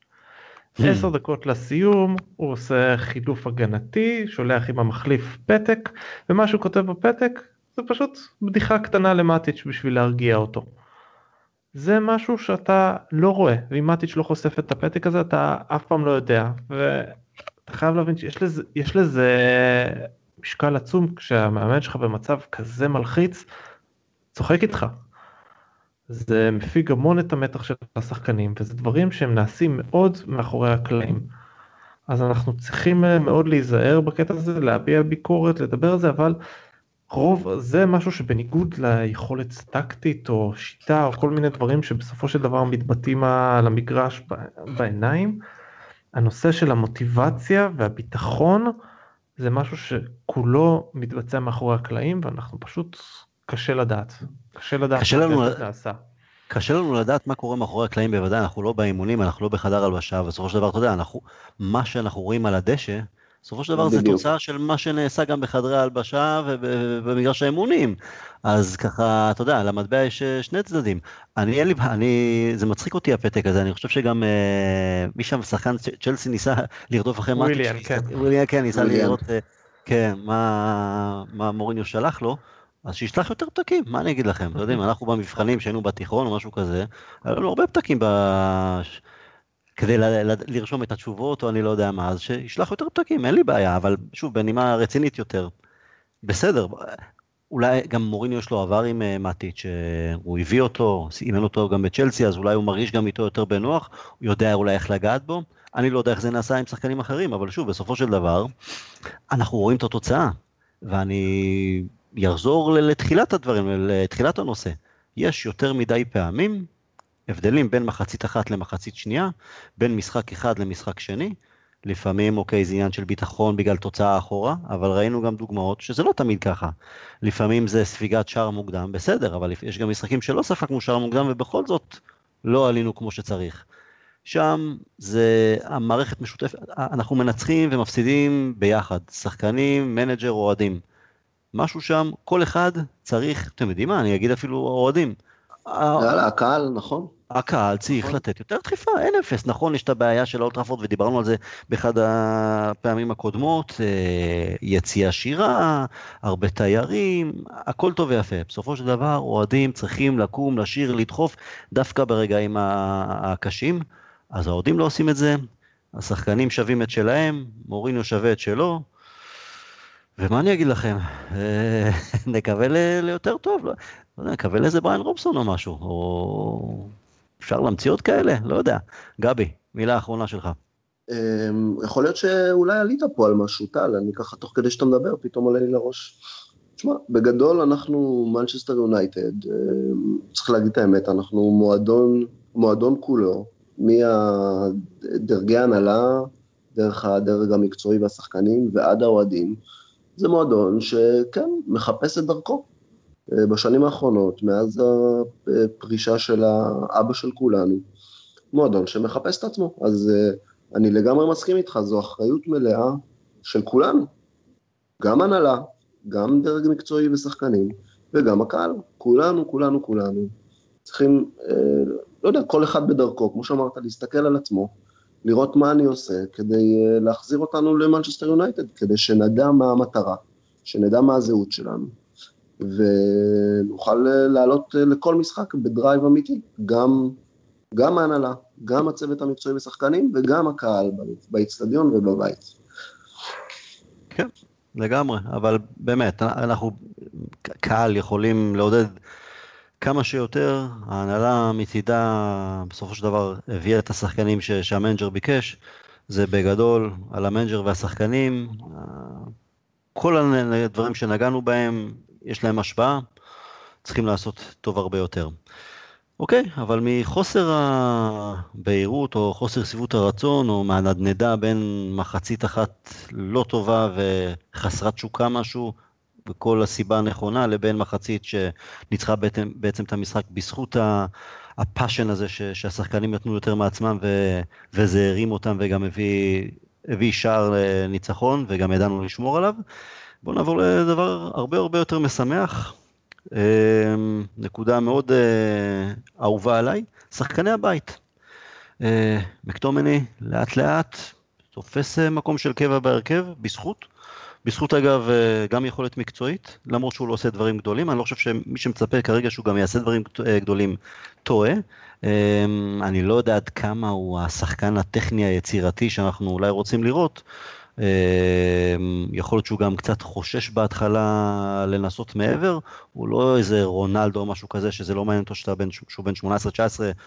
Hmm. עשר דקות לסיום הוא עושה חילוף הגנתי שולח עם המחליף פתק ומה שהוא כותב בפתק זה פשוט בדיחה קטנה למטיץ' בשביל להרגיע אותו. זה משהו שאתה לא רואה ואם מטיץ' לא חושף את הפתק הזה אתה אף פעם לא יודע ואתה חייב להבין שיש לזה, יש לזה משקל עצום כשהמאמן שלך במצב כזה מלחיץ צוחק איתך זה מפיג המון את המתח של השחקנים וזה דברים שהם נעשים מאוד מאחורי הקלעים. אז אנחנו צריכים אה, מאוד להיזהר בקטע הזה, להביע ביקורת, לדבר על זה, אבל רוב זה משהו שבניגוד ליכולת טקטית או שיטה או כל מיני דברים שבסופו של דבר מתבטאים על המגרש בעיניים, הנושא של המוטיבציה והביטחון זה משהו שכולו מתבצע מאחורי הקלעים ואנחנו פשוט קשה לדעת. קשה לדעת קשה לנו, נעשה. קשה לנו לדעת מה קורה מאחורי הקלעים בוודאי, אנחנו לא באימונים, אנחנו לא בחדר הלבשה, בסופו של דבר, אתה יודע, אנחנו, מה שאנחנו רואים על הדשא, בסופו של דבר זה תוצאה של מה שנעשה גם בחדרי ההלבשה ובמגרש האימונים. אז ככה, אתה יודע, למטבע יש אה, שני צדדים. אני, אין לי, אני, זה מצחיק אותי הפתק הזה, אני חושב שגם אה, מי שם, שחקן צ'לסי ניסה לרדוף אחרי מאטיץ'. וויליאן, כן. וויליאן, כן, ניסה לראות, אה, כן, מה, מה מוריניו שלח לו. אז שישלח יותר פתקים, מה אני אגיד לכם? אתם יודעים, אנחנו במבחנים שהיינו בתיכון או משהו כזה, היה לנו הרבה פתקים ב... כדי ל- ל- לרשום את התשובות או אני לא יודע מה, אז שישלח יותר פתקים, אין לי בעיה, אבל שוב, בנימה רצינית יותר. בסדר, אולי גם מוריניו יש לו עבר עם uh, מטיץ', שהוא הביא אותו, אימן אותו גם בצ'לסי, אז אולי הוא מרגיש גם איתו יותר בנוח, הוא יודע אולי איך לגעת בו. אני לא יודע איך זה נעשה עם שחקנים אחרים, אבל שוב, בסופו של דבר, אנחנו רואים את התוצאה, ואני יחזור לתחילת הדברים, לתחילת הנושא. יש יותר מדי פעמים הבדלים בין מחצית אחת למחצית שנייה, בין משחק אחד למשחק שני. לפעמים, אוקיי, זה עניין של ביטחון בגלל תוצאה אחורה, אבל ראינו גם דוגמאות שזה לא תמיד ככה. לפעמים זה ספיגת שער מוקדם, בסדר, אבל יש גם משחקים שלא ספגנו שער מוקדם ובכל זאת לא עלינו כמו שצריך. שם זה המערכת משותפת, אנחנו מנצחים ומפסידים ביחד, שחקנים, manager, אוהדים. משהו שם, כל אחד צריך, אתם יודעים מה, אני אגיד אפילו אוהדים. יאללה, הקהל, נכון. הקהל צריך נכון. לתת יותר דחיפה, אין אפס. נכון, יש את הבעיה של האולד טראפורד ודיברנו על זה באחד הפעמים הקודמות, אה, יציאה שירה, הרבה תיירים, הכל טוב ויפה. בסופו של דבר, אוהדים צריכים לקום, לשיר, לדחוף, דווקא ברגעים הקשים. אז האוהדים לא עושים את זה, השחקנים שווים את שלהם, מוריניו שווה את שלו. ומה אני אגיד לכם, אה, נקווה ליותר טוב, לא יודע, נקווה לאיזה בריין רובסון או משהו, או אפשר להמציא עוד כאלה, לא יודע. גבי, מילה אחרונה שלך. אמ, יכול להיות שאולי עלית פה על משהו, טל, אני ככה, תוך כדי שאתה מדבר, פתאום עולה לי לראש. תשמע, בגדול אנחנו מנצ'סטר יונייטד, אמ, צריך להגיד את האמת, אנחנו מועדון, מועדון כולו, מהדרגי הנהלה, דרך הדרג המקצועי והשחקנים ועד האוהדים. זה מועדון שכן, מחפש את דרכו. אה, בשנים האחרונות, מאז הפרישה של האבא של כולנו, מועדון שמחפש את עצמו. אז אה, אני לגמרי מסכים איתך, זו אחריות מלאה של כולנו. גם הנהלה, גם דרג מקצועי ושחקנים, וגם הקהל. כולנו, כולנו, כולנו צריכים אה, לא יודע, כל אחד בדרכו, כמו שאמרת, להסתכל על עצמו, לראות מה אני עושה כדי אה, להחזיר אותנו למנצ'סטר יונייטד, כדי שנדע מה המטרה, שנדע מה הזהות שלנו, ונוכל אה, לעלות אה, לכל משחק ב drive אמיתי, גם, גם ההנהלה, גם הצוות המקצועי ושחקנים, וגם הקהל באיצטדיון ובבית. כן, לגמרי, אבל באמת, אנחנו קהל יכולים לעודד כמה שיותר, ההנהלה מצידה בסופו של דבר הביאה את השחקנים ש, שה manager ביקש, זה בגדול על ה manager והשחקנים, כל הדברים שנגענו בהם יש להם השפעה, צריכים לעשות טוב הרבה יותר. אוקיי, אבל מחוסר הבהירות או חוסר שביעות הרצון או מהנדנדה בין מחצית אחת לא טובה וחסרת תשוקה משהו וכל הסיבה הנכונה לבין מחצית שניצחה בעצם, בעצם את המשחק בזכות הפאשן הזה ש, שהשחקנים נתנו יותר מעצמם ו, וזה הרים אותם וגם הביא, הביא שער לניצחון וגם ידענו לשמור עליו. בואו נעבור לדבר הרבה הרבה יותר משמח, אמ, נקודה מאוד אה, אהובה עליי, שחקני הבית. אה, מקטומני לאט לאט תופס אה, מקום של קבע בהרכב בזכות. בזכות אגב גם יכולת מקצועית, למרות שהוא לא עושה דברים גדולים, אני לא חושב שמי שמצפה כרגע שהוא גם יעשה דברים גדולים טועה. אמ, אני לא יודע עד כמה הוא השחקן הטכני היצירתי שאנחנו אולי רוצים לראות, אמ, יכול להיות שהוא גם קצת חושש בהתחלה לנסות מעבר, הוא לא איזה רונלדו או משהו כזה, שזה לא מעניין אותו שאתה בן, שהוא בן 18-19,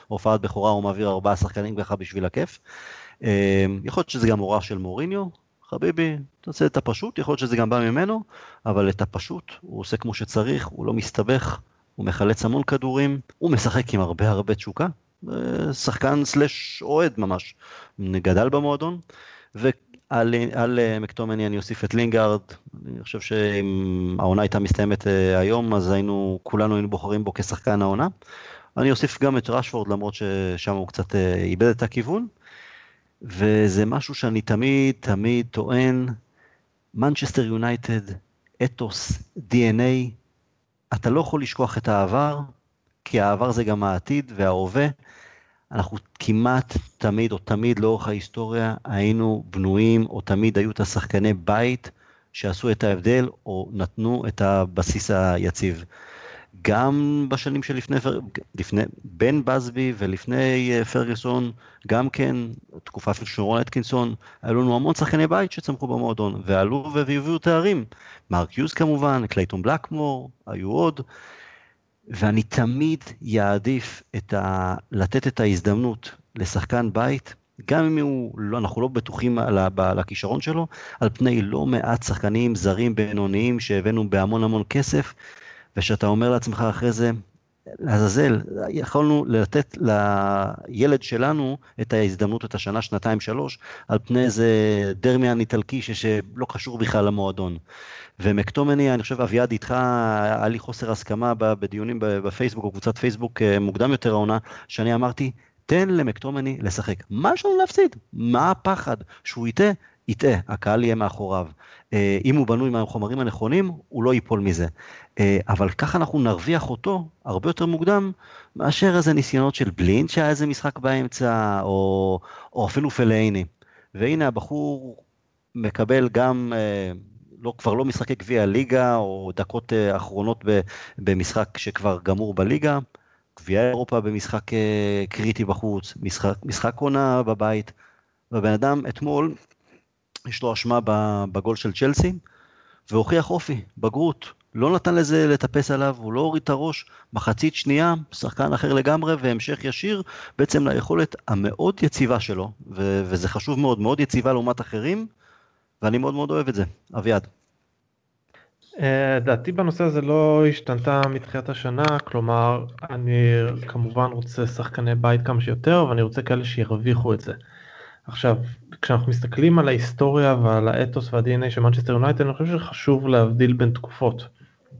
הופעת בכורה, הוא מעביר ארבעה שחקנים ככה בשביל הכיף. אמ, יכול להיות שזה גם הוראה של מוריניו, חביבי, תעשה את הפשוט, יכול להיות שזה גם בא ממנו, אבל את הפשוט הוא עושה כמו שצריך, הוא לא מסתבך, הוא מחלץ המון כדורים, הוא משחק עם הרבה הרבה תשוקה, אה, שחקן סלאש אוהד ממש, גדל במועדון, על, על אה, מקטומיניי אני אוסיף את לינגארד, אני חושב שאם העונה הייתה מסתיימת אה, היום, אז היינו, כולנו היינו בוחרים בו כשחקן העונה. אני אוסיף גם את רשפורד, למרות ששם הוא קצת איבד את הכיוון. וזה משהו שאני תמיד תמיד טוען, מנצ'סטר יונייטד, אתוס, DNA, אתה לא יכול לשכוח את העבר, כי העבר זה גם העתיד וההווה. אנחנו כמעט תמיד או תמיד לאורך ההיסטוריה היינו בנויים או תמיד היו את השחקני בית שעשו את ההבדל או נתנו את הבסיס היציב. גם בשנים שלפני, לפני, בין בסבי ולפני אה, פרגוסון, גם כן, תקופה של שורון אטקינסון, היו לנו המון שחקני בית שצמחו במועדון, ועלו והביאו תארים. מרק יוז כמובן, קלייטון בלקמור, היו עוד. ואני תמיד יעדיף את ה... לתת את ההזדמנות לשחקן בית, גם אם הוא, לא, אנחנו לא בטוחים על. על הכישרון שלו, על פני לא מעט שחקנים זרים בינוניים שהבאנו בהמון המון כסף, ושאתה אומר לעצמך אחרי זה, לעזאזל, יכולנו לתת לילד שלנו את ההזדמנות, את השנה, שנתיים, שלוש, על פני איזה דרמיאן איטלקי שלא קשור בכלל למועדון. ומקטומני, אני חושב, אביעד איתך, היה לי חוסר הסכמה בדיונים בפייסבוק, או קבוצת פייסבוק אה, מוקדם יותר העונה, שאני אמרתי, תן למקטומני לשחק. מה יש לנו להפסיד? מה הפחד? שהוא יטעה? יטעה, הקהל יהיה מאחוריו. אה, אם הוא בנוי מהחומרים הנכונים, הוא לא ייפול מזה. אה, אבל ככה אנחנו נרוויח אותו הרבה יותר מוקדם מאשר איזה ניסיונות של בלינד שהיה איזה משחק באמצע, או, או אפילו פלאיני. והנה הבחור מקבל גם, אה, לא, כבר לא משחקי גביע הליגה, או דקות אחרונות במשחק שכבר גמור בליגה. גביע אירופה במשחק קריטי בחוץ, משחק, משחק עונה בבית, והבן אדם אתמול יש לו אשמה בגול של צ'לסי, והוכיח אופי, בגרות. לא נתן לזה לטפס עליו, הוא לא הוריד את הראש. מחצית שנייה, שחקן אחר לגמרי, והמשך ישיר בעצם ליכולת המאוד יציבה שלו, ו- וזה חשוב מאוד, מאוד יציבה לעומת אחרים, ואני מאוד מאוד אוהב את זה. אביעד. אה, דעתי בנושא הזה לא השתנתה מתחילת השנה, כלומר, אני כמובן רוצה שחקני בית כמה שיותר, ואני רוצה כאלה שירוויחו את זה. עכשיו, כשאנחנו מסתכלים על ההיסטוריה ועל האתוס וה-DNA של מנצ'סטר יונייטד, אני חושב שחשוב להבדיל בין תקופות.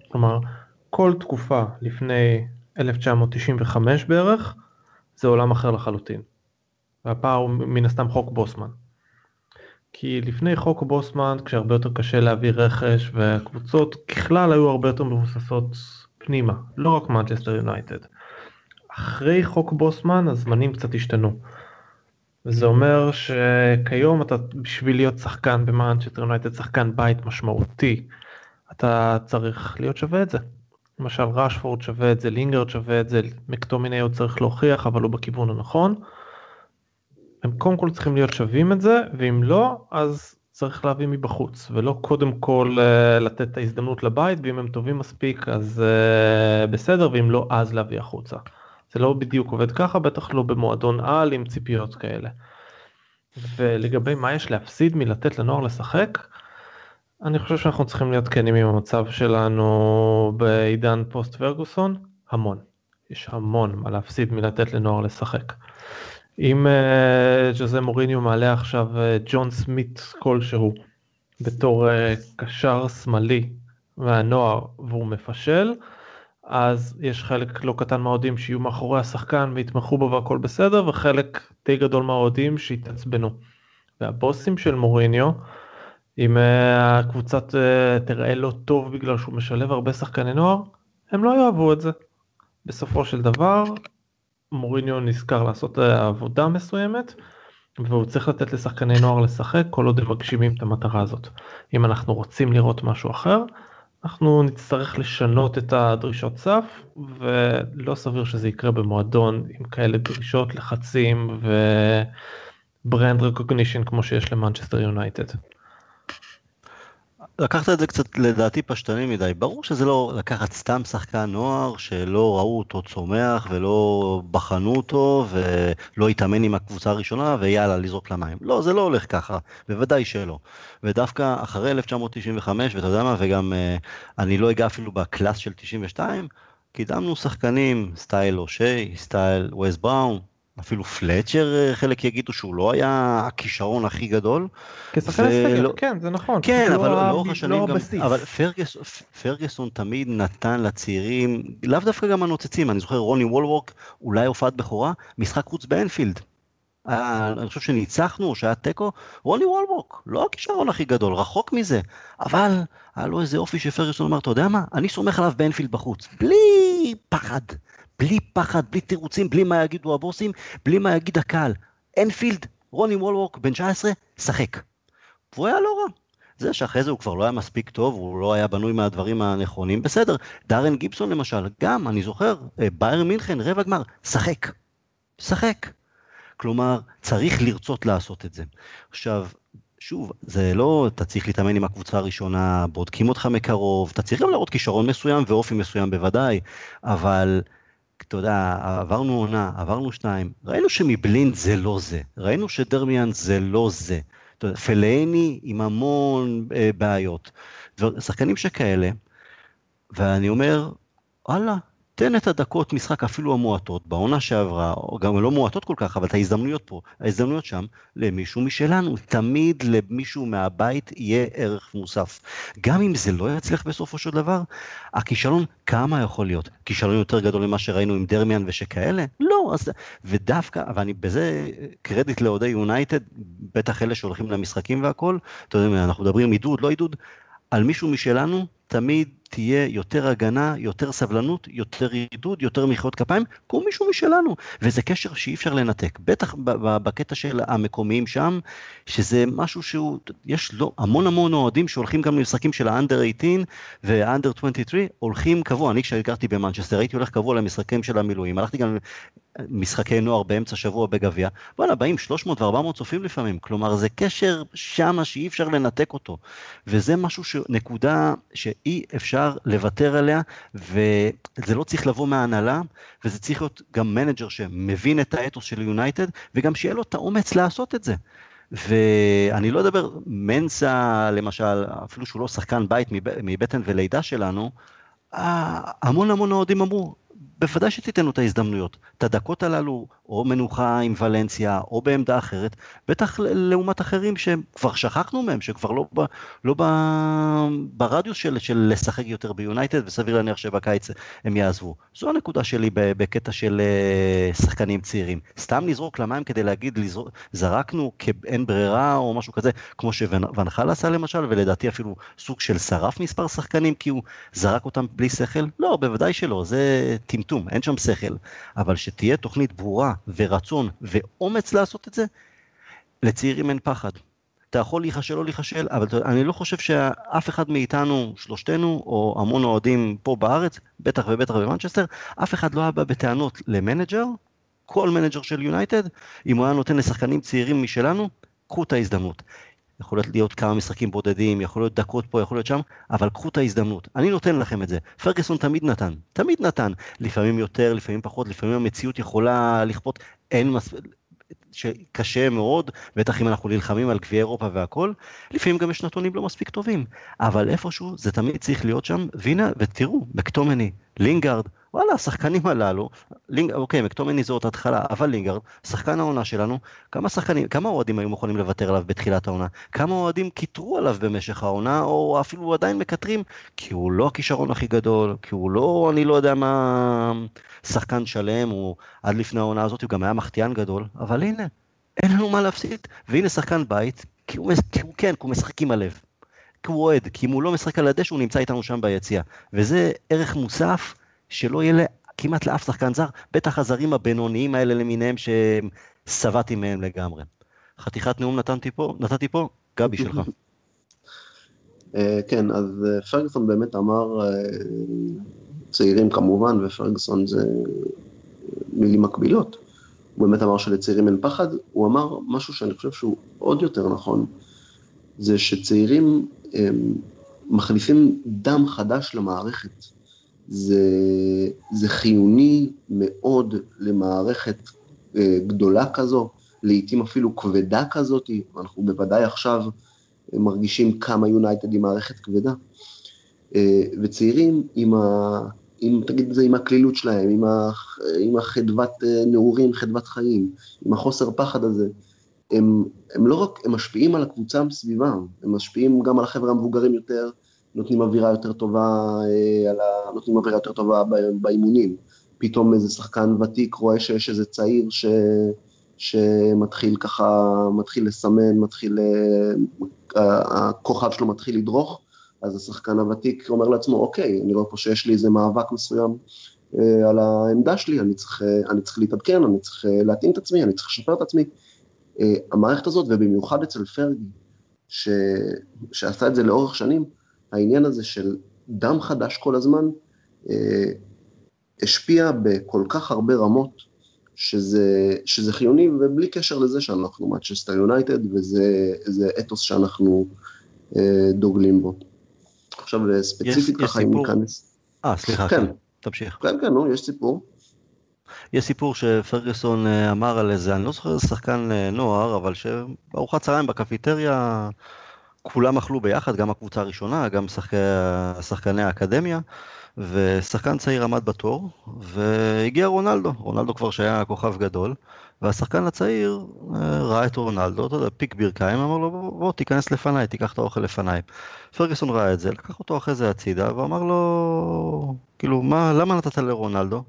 כלומר, כל תקופה לפני 1995 בערך, זה עולם אחר לחלוטין. והפער הוא מן הסתם חוק בוסמן. כי לפני חוק בוסמן, כשהרבה יותר קשה להביא רכש, והקבוצות ככלל היו הרבה יותר מבוססות פנימה, לא רק מנצ'סטר יונייטד. אחרי חוק בוסמן הזמנים קצת השתנו. וזה אומר שכיום אתה בשביל להיות שחקן במאנצ'סטר יונייטד שחקן בית משמעותי אתה צריך להיות שווה את זה. למשל ראשפורד שווה את זה לינגרד שווה את זה מקטומיני עוד צריך להוכיח אבל הוא בכיוון הנכון. הם קודם כל צריכים להיות שווים את זה ואם לא אז צריך להביא מבחוץ ולא קודם כל uh, לתת את ההזדמנות לבית ואם הם טובים מספיק אז uh, בסדר ואם לא אז להביא החוצה. זה לא בדיוק עובד ככה בטח לא במועדון על עם ציפיות כאלה. ולגבי מה יש להפסיד מלתת לנוער לשחק אני חושב שאנחנו צריכים להיות כנים עם המצב שלנו בעידן פוסט ורגוסון המון יש המון מה להפסיד מלתת לנוער לשחק. אם uh, ג'וזה מוריניו מעלה עכשיו uh, ג'ון סמית כלשהו בתור uh, קשר שמאלי מהנוער והוא מפשל אז יש חלק לא קטן מהאוהדים שיהיו מאחורי השחקן ויתמכו בו והכל בסדר וחלק די גדול מהאוהדים שיתעצבנו. והבוסים של מוריניו אם הקבוצה תראה לא טוב בגלל שהוא משלב הרבה שחקני נוער הם לא יאהבו את זה. בסופו של דבר מוריניו נזכר לעשות אה, עבודה מסוימת והוא צריך לתת לשחקני נוער לשחק כל עוד הם מגשימים את המטרה הזאת. אם אנחנו רוצים לראות משהו אחר אנחנו נצטרך לשנות את הדרישות סף ולא סביר שזה יקרה במועדון עם כאלה דרישות לחצים ו brand recognition כמו שיש למנצ'סטר יונייטד. לקחת את זה קצת לדעתי פשטני מדי. ברור שזה לא לקחת סתם שחקן נוער שלא ראו אותו צומח ולא בחנו אותו ולא התאמן עם הקבוצה הראשונה ויאללה לזרוק למים. לא, זה לא הולך ככה, בוודאי שלא. ודווקא אחרי 1995, ואתה יודע מה, וגם אה, אני לא אגע אפילו ב class של 92, קידמנו שחקנים style או'שיי, style ווס בראון, אפילו פלצ'ר אה, חלק יגידו שהוא לא היה הכישרון הכי גדול. כשחקן הסגל, כן זה נכון. כן, אבל לא לאורך השנים גם, אבל פרגס, פרגסון תמיד נתן לצעירים, לאו דווקא גם הנוצצים, אני זוכר רוני וולוורק, אולי הופעת בכורה, משחק חוץ באנפילד. אה, אני חושב שניצחנו או שהיה תיקו, רוני וולוורק, לא הכישרון הכי גדול, רחוק מזה, אבל היה לו איזה אופי שפרגסון אמר, אתה יודע מה, אני סומך עליו באנפילד בחוץ, בלי פחד, בלי פחד, בלי תירוצים, בלי מה יגידו הבוסים, בלי מה יגיד הקהל. אנפילד, רוני וולוורק, בן 19, שחק. והוא היה לא רע. זה שאחרי זה הוא כבר לא היה מספיק טוב, הוא לא היה בנוי מהדברים הנכונים, בסדר. דארן גיבסון למשל, גם, אני זוכר, אה, בייר מינכן, רבע גמר, שחק. שחק. כלומר, צריך לרצות לעשות את זה. עכשיו, שוב, זה לא, אתה צריך להתאמן עם הקבוצה הראשונה, בודקים אותך מקרוב, אתה צריך גם להראות כישרון מסוים ואופי מסוים בוודאי, אבל אתה יודע, עברנו עונה, עברנו שניים, ראינו שמבלינד זה לא זה, ראינו שדרמיאן זה לא זה. פלאני עם המון אה, בעיות. שחקנים שכאלה, ואני אומר, וואלה, תן את הדקות משחק אפילו המועטות בעונה שעברה, או גם לא מועטות כל כך, אבל את ההזדמנויות פה, ההזדמנויות שם, למישהו משלנו. תמיד למישהו מהבית יהיה ערך מוסף. גם אם זה לא יצליח בסופו של דבר, הכישלון כמה יכול להיות? כישלון יותר גדול ממה שראינו עם דרמיאן ושכאלה? לא, אז... ודווקא, ואני בזה קרדיט לאוהדי יונייטד, בטח אלה שהולכים למשחקים והכל, אתה יודע, אנחנו מדברים עידוד, לא עידוד, על מישהו משלנו, תמיד תהיה יותר הגנה, יותר סבלנות, יותר עידוד, יותר מחיאות כפיים, כמו מישהו משלנו. וזה קשר שאי אפשר לנתק. בטח בקטע של המקומיים שם, שזה משהו שהוא, יש לו המון המון אוהדים שהולכים גם למשחקים של ה under 18 וה under 23, הולכים קבוע. אני כשהגרתי במנצ'סטר הייתי הולך קבוע למשחקים של המילואים. הלכתי גם משחקי נוער באמצע שבוע בגביע, וואלה, באים 300 ו-400 צופים לפעמים, כלומר זה קשר שמה שאי אפשר לנתק אותו, וזה משהו, ש... נקודה שאי אפשר לוותר עליה, וזה לא צריך לבוא מההנהלה, וזה צריך להיות גם manager שמבין את האתוס של יונייטד, וגם שיהיה לו את האומץ לעשות את זה. ואני לא אדבר, מנסה למשל, אפילו שהוא לא שחקן בית מבטן ולידה שלנו, המון המון אוהדים אמרו, בוודאי שתיתן לו את ההזדמנויות. את הדקות הללו, או מנוחה עם ולנסיה, או בעמדה אחרת, בטח לעומת אחרים שכבר שכחנו מהם, שכבר לא, לא ברדיוס של, של לשחק יותר ביונייטד, וסביר להניח שבקיץ הם יעזבו. זו הנקודה שלי בקטע של אה, שחקנים צעירים. סתם לזרוק למים כדי להגיד, לזרוק, זרקנו כאין ברירה או משהו כזה, כמו שוואן חאל עשה למשל, ולדעתי אפילו סוג של שרף מספר שחקנים, כי הוא זרק אותם בלי שכל? לא, בוודאי שלא, זה טמטום. טמטום, אין שם שכל, אבל שתהיה תוכנית ברורה ורצון ואומץ לעשות את זה, לצעירים אין פחד. אתה יכול להיכשל או להיכשל, אבל אני לא חושב שאף אחד מאיתנו, שלושתנו, או המון אוהדים פה בארץ, בטח ובטח במנצ'סטר, אף אחד לא היה בא בטענות למנג'ר, כל מנג'ר של יונייטד, אם הוא היה נותן לשחקנים צעירים משלנו, קחו את ההזדמנות. יכול להיות כמה משחקים בודדים, יכול להיות דקות פה, יכול להיות שם, אבל קחו את ההזדמנות. אני נותן לכם את זה. פרגוסון תמיד נתן, תמיד נתן. לפעמים יותר, לפעמים פחות, לפעמים המציאות יכולה לכפות, אין מספיק... שקשה מאוד, בטח אם אנחנו נלחמים על גביע אירופה והכל, לפעמים גם יש נתונים לא מספיק טובים, אבל איפשהו זה תמיד צריך להיות שם, והנה, ותראו, מקטומני, לינגארד, וואלה, השחקנים הללו, לינג, אוקיי, מקטומני זאת התחלה, אבל לינגארד, שחקן העונה שלנו, כמה שחקנים, כמה אוהדים היו מוכנים לוותר עליו בתחילת העונה? כמה אוהדים קיטרו עליו במשך העונה, או אפילו עדיין מקטרים, כי הוא לא הכישרון הכי גדול, כי הוא לא, אני לא יודע מה, שחקן שלם, הוא עד לפני העונה הזאת, הוא גם היה מחטיאן גדול, אבל הנה, אין לנו מה להפסיד, והנה שחקן בית, כי הוא, כי הוא כן, כי הוא משחק עם הלב. כי הוא אוהד, כי אם הוא לא משחק על הדשא הוא נמצא איתנו שם ביציע. וזה ערך מוסף שלא יהיה כמעט לאף שחקן זר, בטח הזרים הבינוניים האלה למיניהם ששבעתי מהם לגמרי. חתיכת נאום נתתי פה, נתתי פה, גבי שלך. אה, כן, אז אה, פרגוסון באמת אמר, אה, צעירים כמובן, ופרגוסון זה מילים מקבילות. הוא באמת אמר שלצעירים אין פחד, הוא אמר משהו שאני חושב שהוא עוד יותר נכון, זה שצעירים הם, מחליפים דם חדש למערכת. זה, זה חיוני מאוד למערכת אה, גדולה כזו, לעיתים אפילו כבדה כזאת, אנחנו בוודאי עכשיו מרגישים כמה יונייטד היא מערכת כבדה. אה, וצעירים עם, ה, עם תגיד את זה, עם הקלילות שלהם, עם, ה, עם החדוות אה, נעורים, חדוות חיים, עם החוסר פחד הזה, הם, הם לא רק, הם משפיעים על הקבוצה מסביבם, הם משפיעים גם על החבר'ה המבוגרים יותר, נותנים אווירה יותר טובה, אה, ה... נותנים אווירה יותר טובה באימונים. פתאום איזה שחקן ותיק רואה שיש איזה צעיר ש... שמתחיל ככה, מתחיל לסמן, מתחיל, אה, הכוכב שלו מתחיל לדרוך, אז השחקן הוותיק אומר לעצמו, אוקיי, אני רואה פה שיש לי איזה מאבק מסוים אה, על העמדה שלי, אני צריך, אני צריך להתעדכן, אני צריך להתאים את עצמי, אני צריך לשפר את עצמי. המערכת הזאת, ובמיוחד אצל פרגי, ש... שעשה את זה לאורך שנים, העניין הזה של דם חדש כל הזמן, אה, השפיע בכל כך הרבה רמות, שזה, שזה חיוני, ובלי קשר לזה שאנחנו מצ'סטר יונייטד, וזה אתוס שאנחנו אה, דוגלים בו. עכשיו, ספציפית יש, ככה, אם ניכנס... אה, סליחה, כן. כן. תמשיך. כן, כן, נו, יש סיפור. יש סיפור שפרגוסון אה, אמר על איזה, אני לא זוכר שחקן אה, נוער, אבל שבארוחת צהריים בקפיטריה כולם אכלו ביחד, גם הקבוצה הראשונה, גם שחק... שחקני האקדמיה, ושחקן צעיר עמד בתור, והגיע רונלדו, רונלדו כבר שהיה כוכב גדול, והשחקן הצעיר אה, ראה את רונלדו, אתה יודע, פיק ברכיים, אמר לו בוא, בוא תיכנס לפניי, תיקח את האוכל לפניי. פרגוסון ראה את זה, לקח אותו אחרי זה הצידה, ואמר לו, כאילו, מה, למה נתת לרונלדו?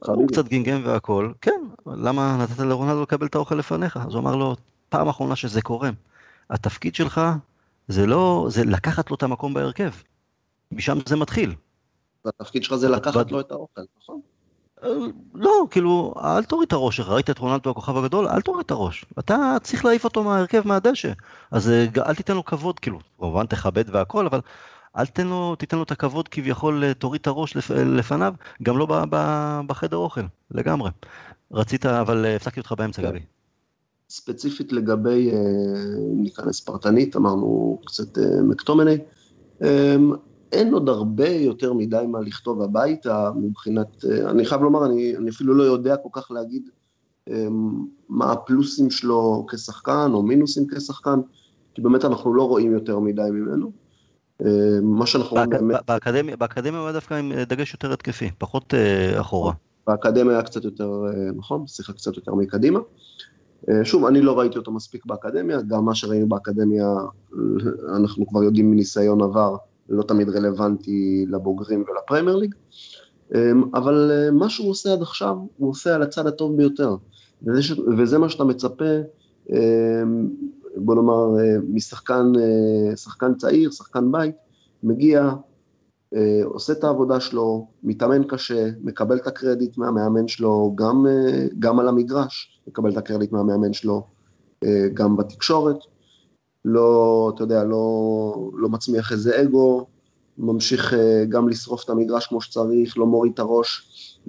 הוא קצת גינגם והכל, כן, למה נתת לרונלדו לקבל את האוכל לפניך? אז הוא אמר לו, פעם אחרונה שזה קורה. התפקיד שלך זה לא, זה לקחת לו את המקום בהרכב. משם זה מתחיל. והתפקיד שלך זה לקחת לו את האוכל, נכון? אה, לא, כאילו, אל תוריד את הראש שלך, ראית את רונלדו הכוכב הגדול, אל תוריד את הראש. אתה צריך להעיף אותו מההרכב מהדשא. אז אה, אל תיתן לו כבוד, כאילו, כמובן תכבד והכל, אבל אל תיתן לו, תיתן לו את הכבוד, כביכול אה, תוריד את הראש לפ, לפניו, גם לא ב, ב, בחדר אוכל, לגמרי. רצית, אבל הפסקתי אותך באמצע, כן. גבי. ספציפית לגבי, אה, ניכנס פרטנית, אמרנו קצת אה, מקטומני, אמ, אין עוד הרבה יותר מדי מה לכתוב הביתה מבחינת, אה, אני חייב לומר, אני, אני אפילו לא יודע כל כך להגיד אמ, מה הפלוסים שלו כשחקן או מינוסים כשחקן, כי באמת אנחנו לא רואים יותר מדי ממנו. אמ, מה שאנחנו רואים באמת... באקדמיה, באקדמיה הוא היה דווקא עם דגש יותר התקפי, פחות אחורה. באקדמיה היה קצת יותר, נכון, שיחק קצת יותר מקדימה. אה, שוב, אני לא ראיתי אותו מספיק באקדמיה, גם מה שראינו באקדמיה, אנחנו כבר יודעים מניסיון עבר, לא תמיד רלוונטי לבוגרים ולפרמייר ליג, אה, אבל אה, מה שהוא עושה עד עכשיו, הוא עושה על הצד הטוב ביותר, וזה. וזה מה שאתה מצפה, בוא נאמר, משחקן שחקן צעיר, שחקן בית, מגיע, אה, עושה את העבודה שלו, מתאמן קשה, מקבל את הקרדיט מהמאמן שלו, גם, אה, גם על המגרש, מקבל את הקרדיט מהמאמן שלו, אה, גם בתקשורת. לא, אתה יודע, לא, לא מצמיח איזה אגו, ממשיך גם לשרוף את המגרש כמו שצריך, לא מוריד את הראש,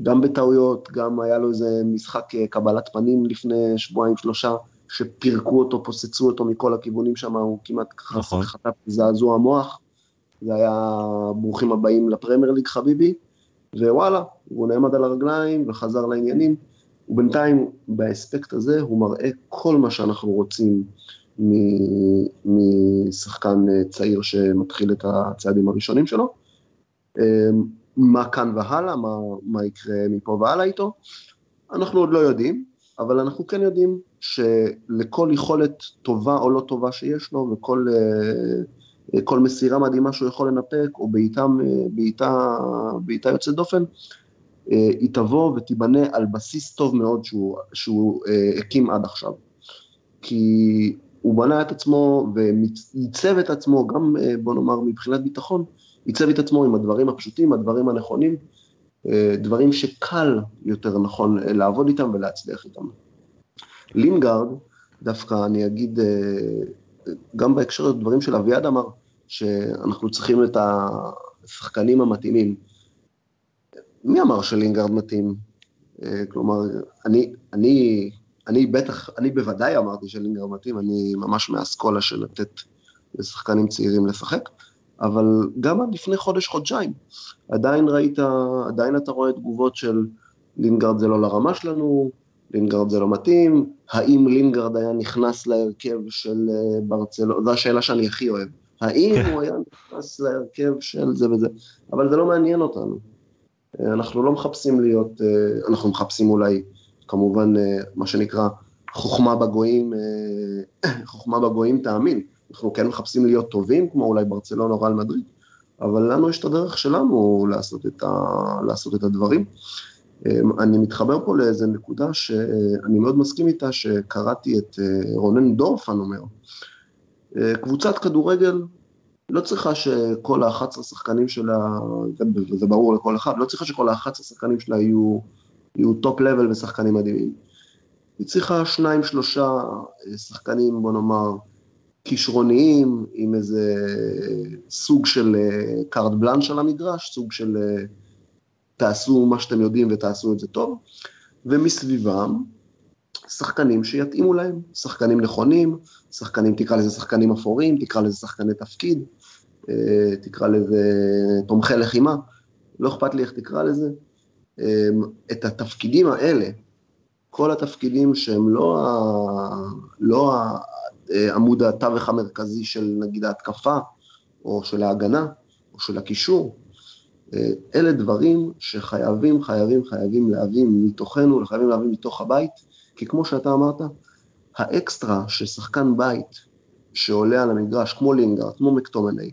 גם בטעויות, גם היה לו איזה משחק קבלת פנים לפני שבועיים שלושה, שפירקו אותו, פוצצו אותו מכל הכיוונים שם, הוא כמעט נכון. חטף זעזוע מוח. זה היה ברוכים הבאים לפרמייר ליג חביבי, ווואלה, הוא נעמד על הרגליים וחזר לעניינים. ובינתיים, באספקט הזה, הוא מראה כל מה שאנחנו רוצים משחקן אה, צעיר שמתחיל את הצעדים הראשונים שלו. אה, מה כאן והלאה, מה, מה יקרה מפה והלאה איתו, אנחנו עוד לא יודעים, אבל אנחנו כן יודעים שלכל יכולת טובה או לא טובה שיש לו, וכל uh, כל מסירה מדהימה שהוא יכול לנפק, או בעיטה, בעיטה, בעיטה יוצאת דופן, אה, היא תבוא ותיבנה על בסיס טוב מאוד שהוא, שהוא אה, הקים עד עכשיו. כי הוא בנה את עצמו וייצב את עצמו, גם אה, בוא נאמר מבחינת ביטחון, ייצב את עצמו עם הדברים הפשוטים, הדברים הנכונים, דברים שקל יותר נכון לעבוד איתם ולהצליח איתם. לינגארד, דווקא אני אגיד, גם בהקשר לדברים של אביעד אמר, שאנחנו צריכים את השחקנים המתאימים. מי אמר שלינגרד מתאים? אה, כלומר, אני, אני, אני בטח, אני בוודאי אמרתי שלינגרד מתאים, אני ממש מהאסכולה של לתת לשחקנים צעירים לשחק, אבל גם עד לפני חודש-חודשיים, עדיין ראית, עדיין אתה רואה תגובות של לינגרד זה לא לרמה שלנו, לינגרד זה לא מתאים, האם לינגרד היה נכנס להרכב של אה, ברצלונה, זו השאלה שאני הכי אוהב. האם. הוא היה נכנס להרכב של זה וזה, אבל זה לא מעניין אותנו. אה, אנחנו לא מחפשים להיות, אה, אנחנו מחפשים אולי, כמובן, מה שנקרא, חוכמה בגויים, חוכמה בגויים תאמין. אנחנו כן מחפשים להיות טובים, כמו אולי ברצלונה או רעל מדריד, אבל לנו יש את הדרך שלנו לעשות את, ה, לעשות את הדברים. אני מתחבר פה לאיזה נקודה שאני מאוד מסכים איתה, שקראתי את אה, רונן דורפן אומר. אה, קבוצת כדורגל לא צריכה שכל ה-11 שחקנים שלה, וזה ברור לכל אחד, לא צריכה שכל ה-11 שחקנים שלה יהיו, יהיו top level ושחקנים מדהימים. היא צריכה שניים, שלושה אה, שחקנים, בוא נאמר, כישרוניים, עם איזה סוג של קארט בלאנש על המגרש, סוג של תעשו מה שאתם יודעים ותעשו את זה טוב, ומסביבם שחקנים שיתאימו להם, שחקנים נכונים, שחקנים, תקרא לזה שחקנים אפורים, תקרא לזה שחקני תפקיד, אה, תקרא לזה תומכי לחימה, לא אכפת לי איך תקרא לזה. אה, את התפקידים האלה, כל התפקידים שהם לא, ה, לא אה, עמוד התווך המרכזי של נגיד ההתקפה, או של ההגנה, או של הקישור, אלה דברים שחייבים, חייבים, חייבים להביא מתוכנו, חייבים להביא מתוך הבית, כי כמו שאתה אמרת, האקסטרה ששחקן בית שעולה על המגרש, כמו לינגארד, כמו מקטומני,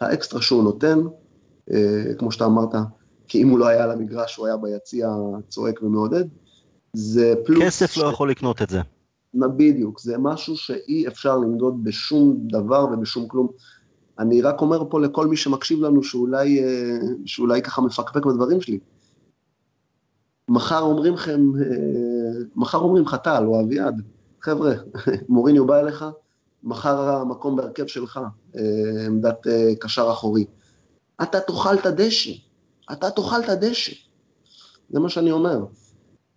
האקסטרה שהוא נותן, אה, כמו שאתה אמרת, כי אם הוא לא היה על המגרש, הוא היה ביציע צועק ומעודד, זה פלוס... כסף לא ש... לא יכול לקנות את זה. בדיוק, זה משהו שאי אפשר למדוד בשום דבר ובשום כלום. אני רק אומר פה לכל מי שמקשיב לנו שאולי, אה, שאולי ככה מפקפק בדברים שלי. מחר אומרים לכם, אה, מחר אומרים לך טל או אביעד, חבר'ה, מוריניו בא אליך, מחר המקום בהרכב שלך, אה, עמדת קשר אחורי. אתה תאכל את הדשא, אתה תאכל את הדשא. זה מה שאני אומר.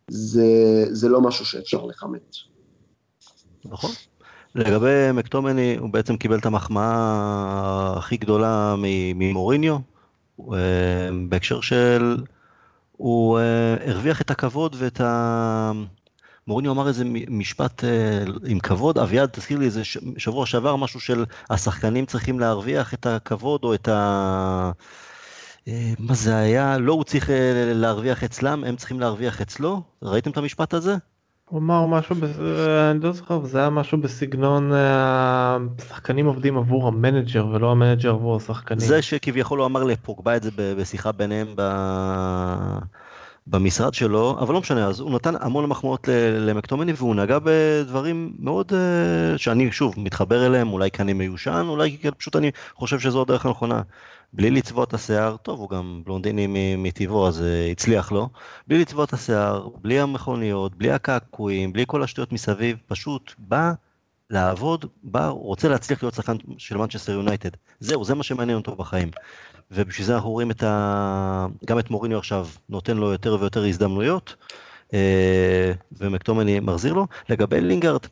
זה, זה לא משהו שאפשר לכמת. נכון. לגבי מקטומני, הוא בעצם קיבל את המחמאה הכי גדולה ממוריניו, אה, בהקשר של, הוא אה, הרוויח את הכבוד ואת ה... מוריניו אמר איזה משפט אה, עם כבוד, אביעד, תזכיר לי איזה שבוע שעבר משהו של השחקנים צריכים להרוויח את הכבוד או את ה... מה זה היה? לא הוא צריך להרוויח אצלם, הם צריכים להרוויח אצלו? ראיתם את המשפט הזה? הוא אמר משהו, אני לא זוכר, זה היה משהו בסגנון השחקנים עובדים עבור המנג'ר ולא המנג'ר עבור השחקנים. זה שכביכול הוא אמר לפוגבה את זה בשיחה ביניהם במשרד שלו, אבל לא משנה, אז הוא נתן המון מחמאות למקטומני והוא נגע בדברים מאוד, אה, שאני שוב מתחבר אליהם, אולי כי אני מיושן, אולי כי פשוט אני חושב שזו הדרך הנכונה. בלי לצבוע את השיער, טוב, הוא גם בלונדיני מטבעו, אז uh, הצליח לו. בלי לצבוע את השיער, בלי המכוניות, בלי הקעקועים, בלי כל השטויות מסביב, פשוט בא לעבוד, בא, הוא רוצה להצליח להיות שחקן של מנצ'סטר יונייטד. זהו, זה מה שמעניין אותו בחיים. ובשביל זה אנחנו רואים את ה... גם את מוריניו עכשיו נותן לו יותר ויותר הזדמנויות, אה, ומקטומני מחזיר לו. לגבי לינגארד,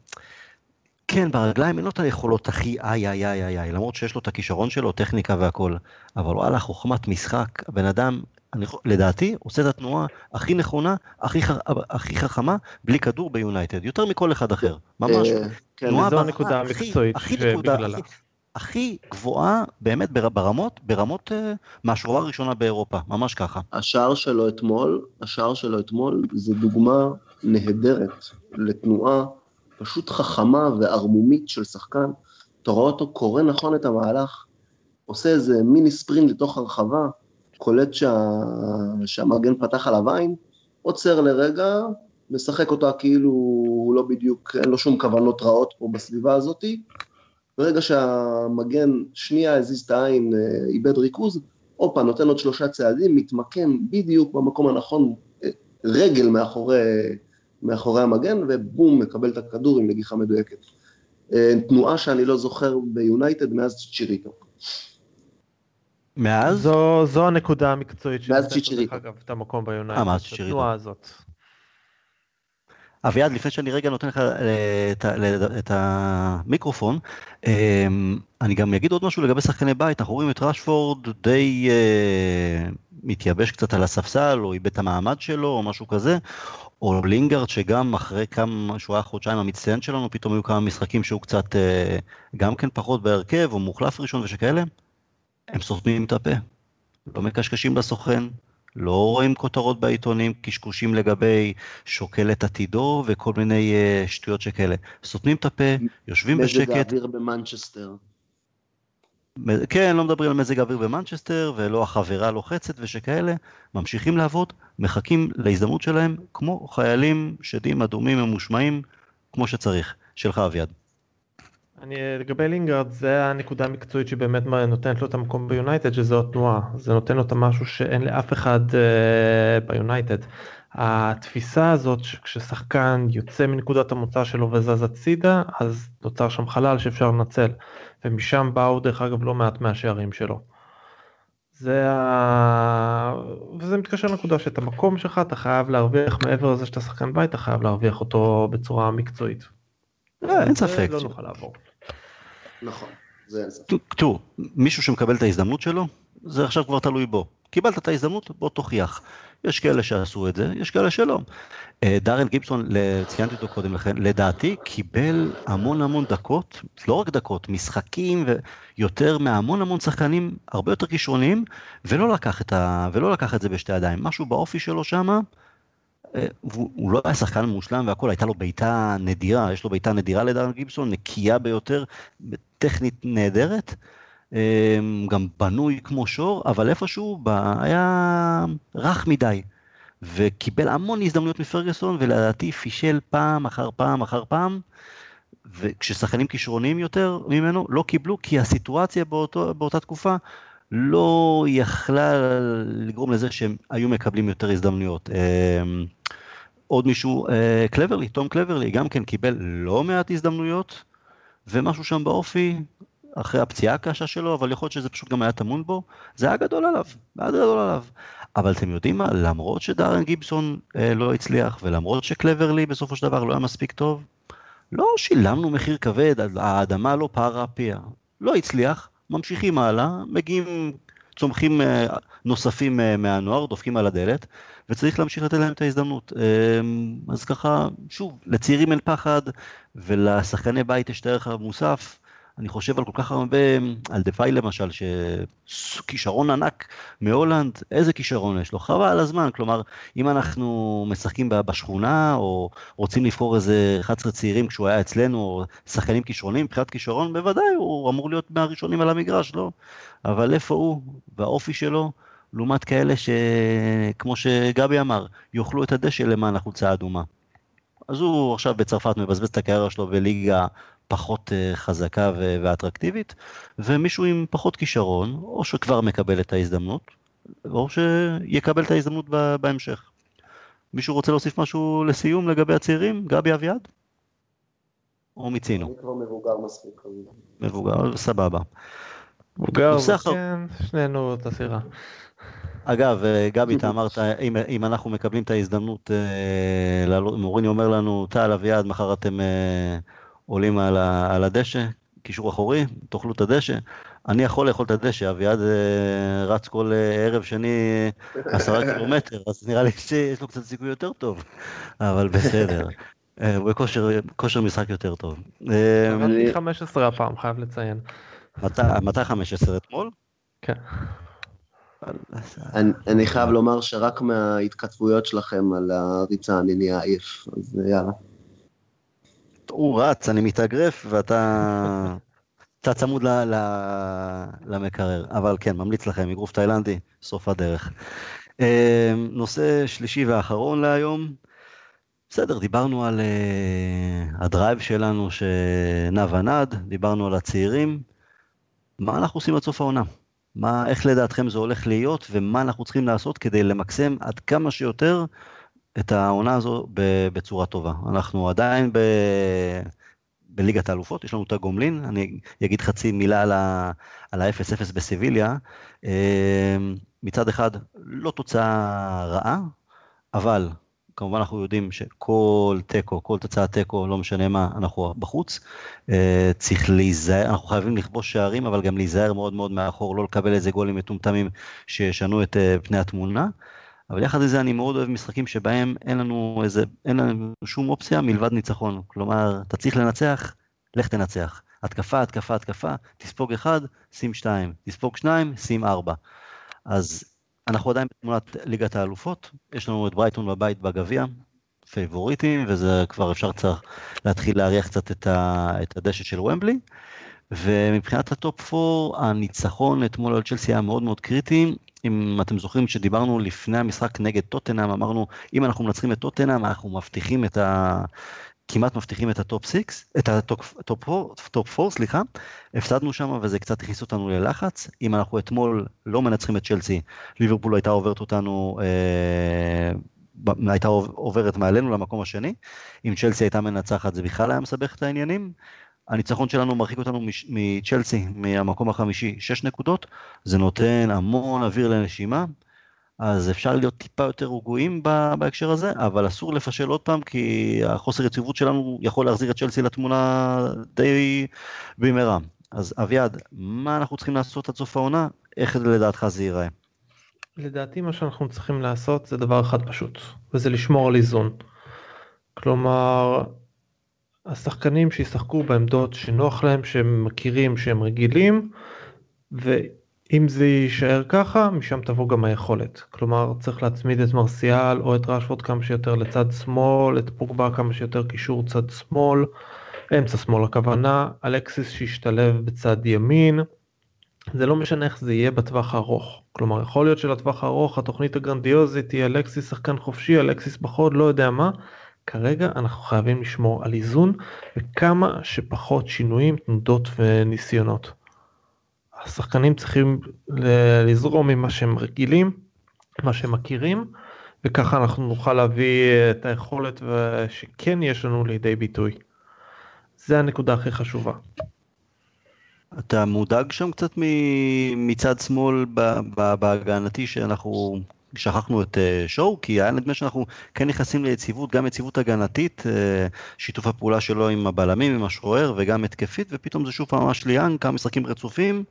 כן, ברגליים אין לו את היכולות הכי איי איי איי איי למרות שיש לו את הכישרון שלו, טכניקה והכל, אבל וואלה, חוכמת משחק, הבן אדם, אני, לדעתי, עושה את התנועה הכי נכונה, הכי, הכי חכמה, בלי כדור ביונייטד, יותר מכל אחד אחר, ממש. אה, כן, זו הנקודה המקצועית שבגללה. הכי גבוהה באמת ברמות, ברמות uh, מהשורה הראשונה באירופה, ממש ככה. השער שלו אתמול, השער שלו אתמול זה דוגמה נהדרת לתנועה פשוט חכמה וערמומית של שחקן. אתה רואה אותו קורא נכון את המהלך, עושה איזה מיני ספרינט לתוך הרחבה, קולט שה... שהמגן פתח עליו עין, עוצר לרגע, משחק אותה כאילו הוא לא בדיוק, אין לו שום כוונות רעות פה בסביבה הזאתי, ברגע שהמגן שנייה הזיז את העין, אה, איבד ריכוז, הופה, נותן עוד שלושה צעדים, מתמקם בדיוק במקום הנכון, אה, רגל מאחורי, מאחורי המגן, ובום, מקבל את הכדור עם נגיחה מדויקת. אה, תנועה שאני לא זוכר ביונייטד מאז צ'יריטו. מאז? זו, זו הנקודה המקצועית מאז צ'יצ'יריטו. אגב, את המקום ביונייטד. אה, מאז צ'יצ'יריטו. התנועה הזאת. אביעד, לפני שאני רגע נותן לך אה, את, את המיקרופון, אמ, אני גם אגיד עוד משהו לגבי שחקני בית, אנחנו רואים את רשפורד די אה, מתייבש קצת על הספסל, או איבד את המעמד שלו, או משהו כזה, או לינגארד שגם אחרי כמה, שהוא היה חודשיים המצטיין שלנו, פתאום היו כמה משחקים שהוא קצת אה, גם כן פחות בהרכב, או מוחלף ראשון ושכאלה, הם סותמים את הפה, לא מקשקשים לסוכן. לא רואים כותרות בעיתונים, קשקושים לגבי שוקל את עתידו וכל מיני uh, שטויות שכאלה. סותמים את הפה, יושבים מזג בשקט. מזג האוויר במנצ'סטר. כן, לא מדברים על מזג האוויר במנצ'סטר, ולא החברה לוחצת ושכאלה, ממשיכים לעבוד, מחכים להזדמנות שלהם, כמו חיילים שדים אדומים ממושמעים, כמו שצריך. שלך אביעד. אני, לגבי לינגארד זה הנקודה המקצועית שבאמת נותנת לו את המקום ביונייטד שזו התנועה זה נותן לו את המשהו שאין לאף אחד אה, ביונייטד. התפיסה הזאת שכששחקן יוצא מנקודת המוצא שלו וזז הצידה אז נוצר שם חלל שאפשר לנצל ומשם באו דרך אגב לא מעט מהשערים שלו. זה ה... וזה מתקשר לנקודה שאת המקום שלך אתה חייב להרוויח מעבר לזה שאתה שחקן בית אתה חייב להרוויח אותו בצורה מקצועית. אין ספק. לא נוכל לעבור. נכון. תראו, מישהו שמקבל את ההזדמנות שלו, זה עכשיו כבר תלוי בו. קיבלת את ההזדמנות, בוא תוכיח. יש כאלה שעשו את זה, יש כאלה שלא. אה, דארן גיבסון, ציינתי אותו קודם לכן, לדעתי קיבל המון המון דקות, לא רק דקות, משחקים ויותר מהמון המון שחקנים הרבה יותר כישרוניים, ולא. ולא לקח את זה בשתי ידיים. משהו באופי שלו שמה, הוא לא היה שחקן מושלם והכל, הייתה לו בעיטה נדירה, יש לו בעיטה נדירה לדארן גיבסון, נקייה ביותר, טכנית נהדרת, אה, גם בנוי כמו שור, אבל איפשהו היה רך מדי, וקיבל המון הזדמנויות מפרגוסון, ולדעתי פישל פעם אחר פעם אחר פעם, וכששחקנים כישרוניים יותר ממנו לא קיבלו, כי הסיטואציה באותו, באותה תקופה לא יכלה לגרום לזה שהם היו מקבלים יותר הזדמנויות. אה, עוד מישהו, אה, קלברלי, תום קלברלי, גם כן קיבל לא מעט הזדמנויות, ומשהו שם באופי, אחרי הפציעה הקשה שלו, אבל יכול להיות שזה פשוט גם היה טמון בו, זה היה גדול עליו, היה גדול עליו. אבל אתם יודעים מה, למרות שדארן גיבסון אה, לא הצליח, ולמרות שקלברלי בסופו של דבר לא היה מספיק טוב, לא שילמנו מחיר כבד, האדמה לא פערה פיה. לא הצליח, ממשיכים הלאה, מגיעים, צומחים אה, נוספים אה, מהנוער, דופקים על הדלת, וצריך להמשיך לתת להם את ההזדמנות. אמ, אז ככה, שוב, לצעירים אין פחד, ולשחקני בית יש את הערך המוסף. אני חושב על כל כך הרבה, על דפאי למשל, שכישרון ענק מהולנד, איזה כישרון יש לו? חבל הזמן, כלומר, אם אנחנו משחקים בשכונה, או רוצים לבחור איזה 11 צעירים כשהוא היה אצלנו, או שחקנים כישרונים, מבחינת כישרון, בוודאי, הוא אמור להיות מהראשונים על המגרש, לא? אבל איפה הוא, והאופי שלו, לעומת כאלה שכמו שגבי אמר, יאכלו את הדשא למען החולצה האדומה. אז הוא עכשיו בצרפת מבזבז את הקריירה שלו בליגה פחות אה, חזקה ואטרקטיבית, ומישהו עם פחות כישרון, או שכבר מקבל את ההזדמנות, או שיקבל את ההזדמנות בהמשך. מישהו רוצה להוסיף משהו לסיום לגבי הצעירים? גבי אביעד? או מיצינו? אני כבר מבוגר מספיק. מבוגר, סבבה. מבוגר, כן, שנינו את הסירה. אגב, אה, גבי, אתה אמרת, אם, אם אנחנו מקבלים את ההזדמנות, אה, מוריני אומר לנו, טל אביעד, מחר אתם אה, עולים על, ה, על הדשא, קישור אחורי, תאכלו את הדשא. אני יכול לאכול את הדשא, אביעד אה, רץ כל אה, ערב שני עשרה קילומטר, אז נראה לי שיש לו קצת סיכוי יותר טוב, אבל בסדר. אה, הוא בכושר משחק יותר טוב. אני 15 הפעם, חייב לציין. מתי 15 אתמול? כן. אני חייב לומר שרק מההתכתבויות שלכם על הריצה אני נהיה עייף, אז יאללה. הוא רץ, אני מתאגרף, ואתה אתה צמוד ל, ל, למקרר. אבל כן, ממליץ לכם, אגרוף תאילנדי, סוף הדרך. אה, נושא שלישי ואחרון להיום. בסדר, דיברנו על uh, הדרייב שלנו שנע ונד, דיברנו על הצעירים. מה אנחנו עושים עד סוף העונה? מה, איך לדעתכם זה הולך להיות, ומה אנחנו צריכים לעשות כדי למקסם עד כמה שיותר את העונה הזו בצורה טובה. אנחנו עדיין ב... בליגת האלופות, יש לנו את הגומלין, אני אגיד חצי מילה על ה-0-0 בסיביליה. אמ, מצד אחד, לא תוצאה רעה, אבל כמובן אנחנו יודעים שכל תיקו, כל תוצאת תיקו, לא משנה מה, אנחנו בחוץ. אה, צריך להיזהר, אנחנו חייבים לכבוש שערים, אבל גם להיזהר מאוד מאוד מאחור, לא לקבל איזה גולים מטומטמים שישנו את אה, פני התמונה. אבל יחד עם זה אני מאוד אוהב משחקים שבהם אין לנו איזה, אין לנו שום אופציה מלבד ניצחון. כלומר, אתה צריך לנצח, לך תנצח. התקפה, התקפה, התקפה, תספוג אחד, שים שתיים, תספוג שניים, שים ארבע. אז אנחנו עדיין בתמונת ליגת האלופות, יש לנו את ברייטון בבית בגביע, פייבוריטים, וזה כבר אפשר צריך להתחיל להריח קצת את, ה, את הדשא של וומבלי. ומבחינת הטופ 4, הניצחון אתמול על צ'לסי היה מאוד מאוד קריטי. אם אתם זוכרים שדיברנו לפני המשחק נגד טוטנאם, אמרנו, אם אנחנו מנצחים את טוטנאם, אנחנו מבטיחים את ה... כמעט מבטיחים את הטופ 6, את הטופ 4, סליחה, הפסדנו שם וזה קצת הכניס אותנו ללחץ. אם אנחנו אתמול לא מנצחים את צ'לסי, ליברפול הייתה עוברת אותנו, אה, הייתה עוברת מעלינו למקום השני. אם צ'לסי הייתה מנצחת זה בכלל היה מסבך את העניינים. הניצחון שלנו מרחיק אותנו מצ'לסי, מהמקום החמישי, 6 נקודות, זה נותן המון אוויר לנשימה, אז אפשר להיות טיפה יותר רגועים בהקשר הזה, אבל אסור לפשל עוד פעם, כי החוסר יציבות שלנו יכול להחזיר את צ'לסי לתמונה די במהרה. אז אביעד, מה אנחנו צריכים לעשות עד סוף העונה? איך לדעתך זה ייראה? לדעתי מה שאנחנו צריכים לעשות זה דבר אחד פשוט, וזה לשמור על איזון. כלומר, השחקנים שישחקו בעמדות שנוח להם, שהם מכירים, שהם רגילים, ואם זה יישאר ככה, משם תבוא גם היכולת. כלומר, צריך להצמיד את מרסיאל או את רשפורד כמה שיותר לצד שמאל, את פוגבה כמה שיותר קישור צד שמאל, אמצע שמאל הכוונה, אלקסיס שישתלב בצד ימין. זה לא משנה איך זה יהיה בטווח הארוך. כלומר, יכול להיות שלטווח הארוך התוכנית הגרנדיוזית תהיה אלקסיס שחקן חופשי, אלקסיס בחוד, לא יודע מה. כרגע אנחנו חייבים לשמור על איזון וכמה שפחות שינויים, תנודות וניסיונות. השחקנים צריכים לזרום ממה שהם רגילים, מה שהם מכירים, וככה אנחנו נוכל להביא את היכולת שכן יש לנו לידי ביטוי. זה הנקודה הכי חשובה. אתה מודאג שם קצת מצד שמאל בהגנתי שאנחנו שכחנו את uh, שואו, כי היה נדמה שאנחנו כן נכנסים ליציבות, גם יציבות הגנתית, uh, שיתוף הפעולה שלו עם הבלמים, עם השוער, וגם התקפית, ופתאום זה שוב פעם ממש ליאן, כמה משחקים רצופים.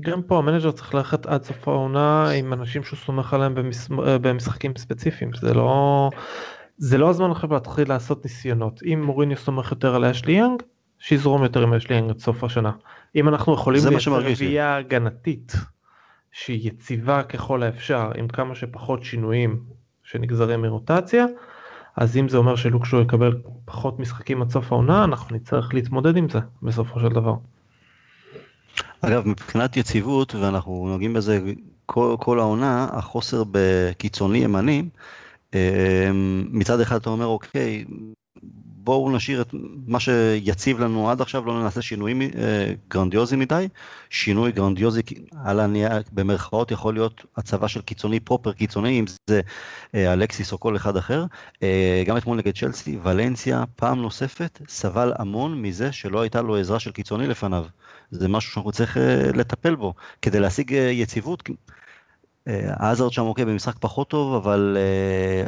גם פה המנג'ר צריך ללכת עד סוף העונה עם אנשים שהוא סומך עליהם במש... אה, במשחקים ספציפיים, זה לא... זה לא הזמן עכשיו להתחיל לעשות ניסיונות. אם מוריניו סומך יותר על אשלי יאנג, שיזרום יותר עם אשלי יאנג עד סוף השנה. אם אנחנו יכולים לייצר רביעייה הגנתית שהיא יציבה ככל האפשר עם כמה שפחות שינויים שנגזרים מרוטציה אז אם זה אומר שלוקשו יקבל פחות משחקים עד סוף העונה אנחנו נצטרך להתמודד עם זה בסופו של דבר. אגב, מבחינת יציבות, ואנחנו נוגעים בזה כל, כל העונה, החוסר בקיצוני ימני, אה, מצד אחד אתה אומר, אוקיי, בואו נשאיר את מה שיציב לנו עד עכשיו, לא נעשה שינויים אה, גרנדיוזיים מדי. שינוי גרנדיוזי על הנייר, במרכאות, יכול להיות הצבה של קיצוני proper קיצוני, אם זה אה, אלקסיס או כל אחד אחר. אה, גם אתמול נגד צ'לסי, ולנסיה, פעם נוספת, סבל המון מזה שלא הייתה לו עזרה של קיצוני לפניו. זה משהו שאנחנו צריכים לטפל בו, כדי להשיג יציבות. עזרד שם אוקיי במשחק פחות טוב, אבל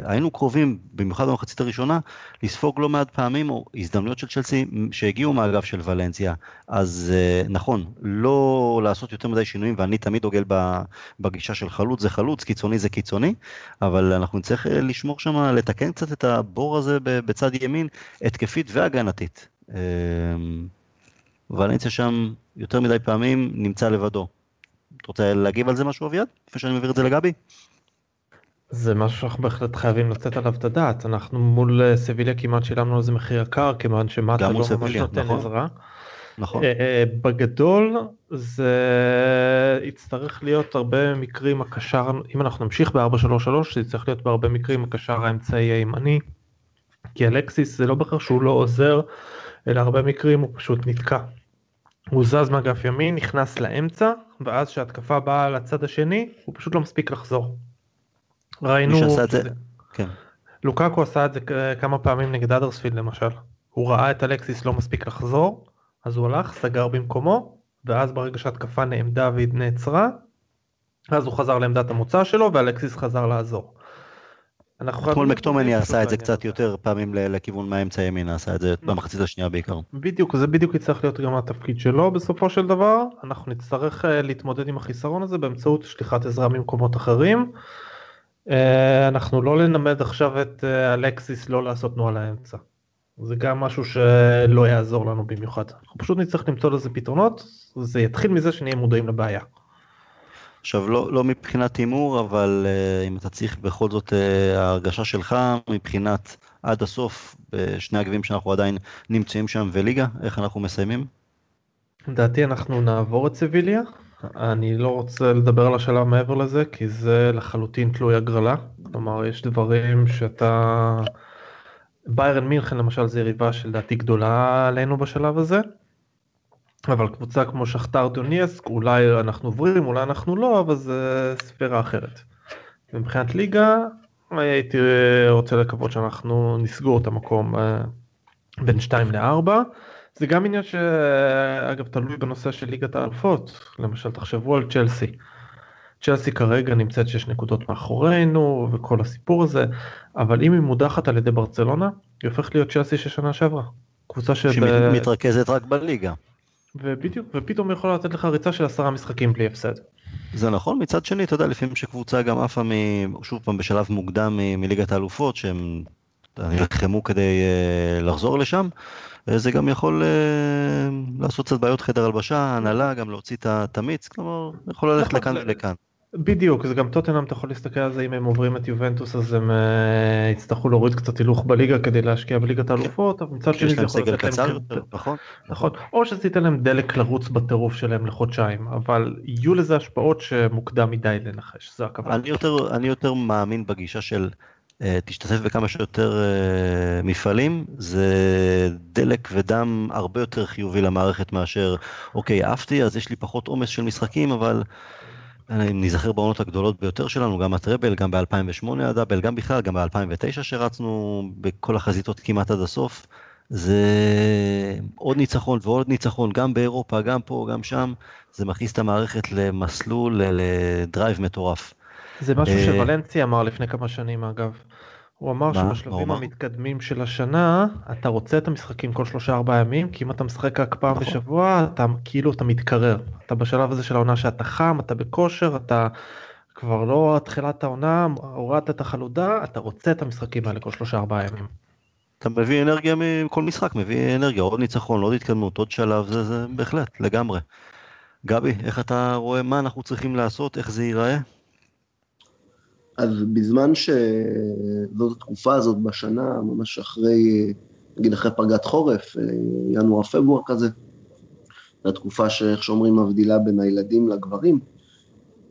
uh, היינו קרובים, במיוחד במחצית הראשונה, לספוג לא מעט פעמים או הזדמנויות של צ'לסי שהגיעו מהאגף של ולנסיה. אז uh, נכון, לא לעשות יותר מדי שינויים, ואני תמיד דוגל בגישה של חלוץ זה חלוץ, קיצוני זה קיצוני, אבל אנחנו נצטרך uh, לשמור שם, לתקן קצת את הבור הזה בצד ימין, התקפית והגנתית. Uh, ולנסיה שם יותר מדי פעמים נמצא לבדו. אתה רוצה להגיב על זה משהו אביעד? לפני שאני מעביר את זה לגבי? זה משהו שאנחנו בהחלט חייבים לתת עליו את הדעת אנחנו מול אה, סביליה כמעט שילמנו על זה מחיר יקר כיוון שמטה לא ממש נותן נכון. עזרה. נכון. אה, אה, בגדול זה יצטרך להיות הרבה מקרים הקשר אם אנחנו נמשיך ב-433 זה יצטרך להיות בהרבה מקרים הקשר האמצעי הימני. כי אלקסיס זה לא בהכרח שהוא לא עוזר אלא הרבה מקרים הוא פשוט נתקע. הוא זז מאגף ימין נכנס לאמצע ואז שהתקפה באה לצד השני הוא פשוט לא מספיק לחזור. ראינו, זה... כן. לוקקו עשה את זה כמה פעמים נגד אדרספילד למשל. הוא ראה את אלקסיס לא מספיק לחזור אז הוא הלך סגר במקומו ואז ברגע שהתקפה נעמדה והיא נעצרה אז הוא חזר לעמדת המוצא שלו ואלקסיס חזר לעזור. אתמול מקטומני עשה את זה קצת יותר פעמים לכיוון מהאמצע ימין, עשה את זה במחצית השנייה בעיקר. בדיוק, זה בדיוק יצטרך להיות גם התפקיד שלו בסופו של דבר, אנחנו נצטרך אה, להתמודד עם החיסרון הזה באמצעות שליחת עזרה ממקומות אחרים. אה, אנחנו לא נלמד עכשיו את אה, אלקסיס לא לעשות תנועה לאמצע. זה גם משהו שלא יעזור לנו במיוחד. אנחנו פשוט נצטרך למצוא לזה פתרונות, זה יתחיל מזה שנהיה מודעים לבעיה. עכשיו, לא, לא מבחינת הימור, אבל uh, אם אתה צריך בכל זאת uh, ההרגשה שלך מבחינת עד הסוף, בשני הגביעים שאנחנו עדיין נמצאים שם וליגה, איך אנחנו מסיימים? לדעתי אנחנו נעבור את סביליה. אני לא רוצה לדבר על השלב מעבר לזה, כי זה לחלוטין תלוי הגרלה. כלומר, יש דברים שאתה... ביירן מינכן למשל זה יריבה שלדעתי גדולה עלינו בשלב הזה. אבל קבוצה כמו שכתר דונייסק אולי אנחנו עוברים אולי אנחנו לא אבל זה ספירה אחרת. מבחינת ליגה הייתי רוצה לקוות שאנחנו נסגור את המקום אה, בין 2 ל-4 זה גם עניין שאגב תלוי בנושא של ליגת האלפות למשל תחשבו על צ'לסי. צ'לסי כרגע נמצאת 6 נקודות מאחורינו וכל הסיפור הזה אבל אם היא מודחת על ידי ברצלונה היא הופכת להיות צ'לסי של שנה שעברה. קבוצה שמתרכזת רק בליגה. ובדיוק ופתאום יכול לתת לך ריצה של עשרה משחקים בלי הפסד. זה נכון מצד שני אתה יודע לפעמים שקבוצה גם עפה מ... שוב פעם בשלב מוקדם מליגת האלופות שהם נלחמו כדי uh, לחזור לשם זה גם יכול uh, לעשות קצת בעיות חדר הלבשה הנהלה גם להוציא את המיץ כלומר יכול ללכת נכון, לכאן ולכאן. בדיוק זה גם טוטנאם אתה יכול להסתכל על זה אם הם עוברים את יובנטוס אז הם uh, יצטרכו להוריד קצת הילוך בליגה כדי להשקיע בליגת האלופות אבל מצד שני זה יכול לתת להם נכון נכון או שזה ייתן להם דלק לרוץ בטירוף שלהם לחודשיים אבל יהיו לזה השפעות שמוקדם מדי לנחש זה הכוונה. אני יותר אני יותר מאמין בגישה של uh, תשתתף בכמה שיותר uh, מפעלים זה דלק ודם הרבה יותר חיובי למערכת מאשר אוקיי עפתי אז יש לי פחות עומס של משחקים אבל. אם נזכר בעונות הגדולות ביותר שלנו, גם הטראבל, גם ב-2008 הדאבל, גם בכלל, גם ב-2009 שרצנו בכל החזיתות כמעט עד הסוף, זה עוד ניצחון ועוד ניצחון, גם באירופה, גם פה, גם שם, זה מכניס את המערכת למסלול, לדרייב מטורף. זה משהו אה, שוולנסי אמר לפני כמה שנים אגב. הוא אמר שבשלבים המתקדמים של השנה אתה רוצה את המשחקים כל שלושה ארבעה ימים כי אם אתה משחק רק פעם נכון. בשבוע אתה כאילו אתה מתקרר אתה בשלב הזה של העונה שאתה חם אתה בכושר אתה כבר לא תחילת העונה הורדת את החלודה אתה רוצה את המשחקים האלה כל שלושה ארבעה ימים. אתה מביא אנרגיה מכל משחק מביא אנרגיה עוד ניצחון עוד התקדמות עוד שלב זה, זה בהחלט לגמרי. גבי איך אתה רואה מה אנחנו צריכים לעשות איך זה ייראה? אז בזמן שזאת התקופה הזאת בשנה, ממש אחרי, נגיד אחרי פגרת חורף, ינואר-פברואר כזה, לתקופה שאיך שאומרים מבדילה בין הילדים לגברים,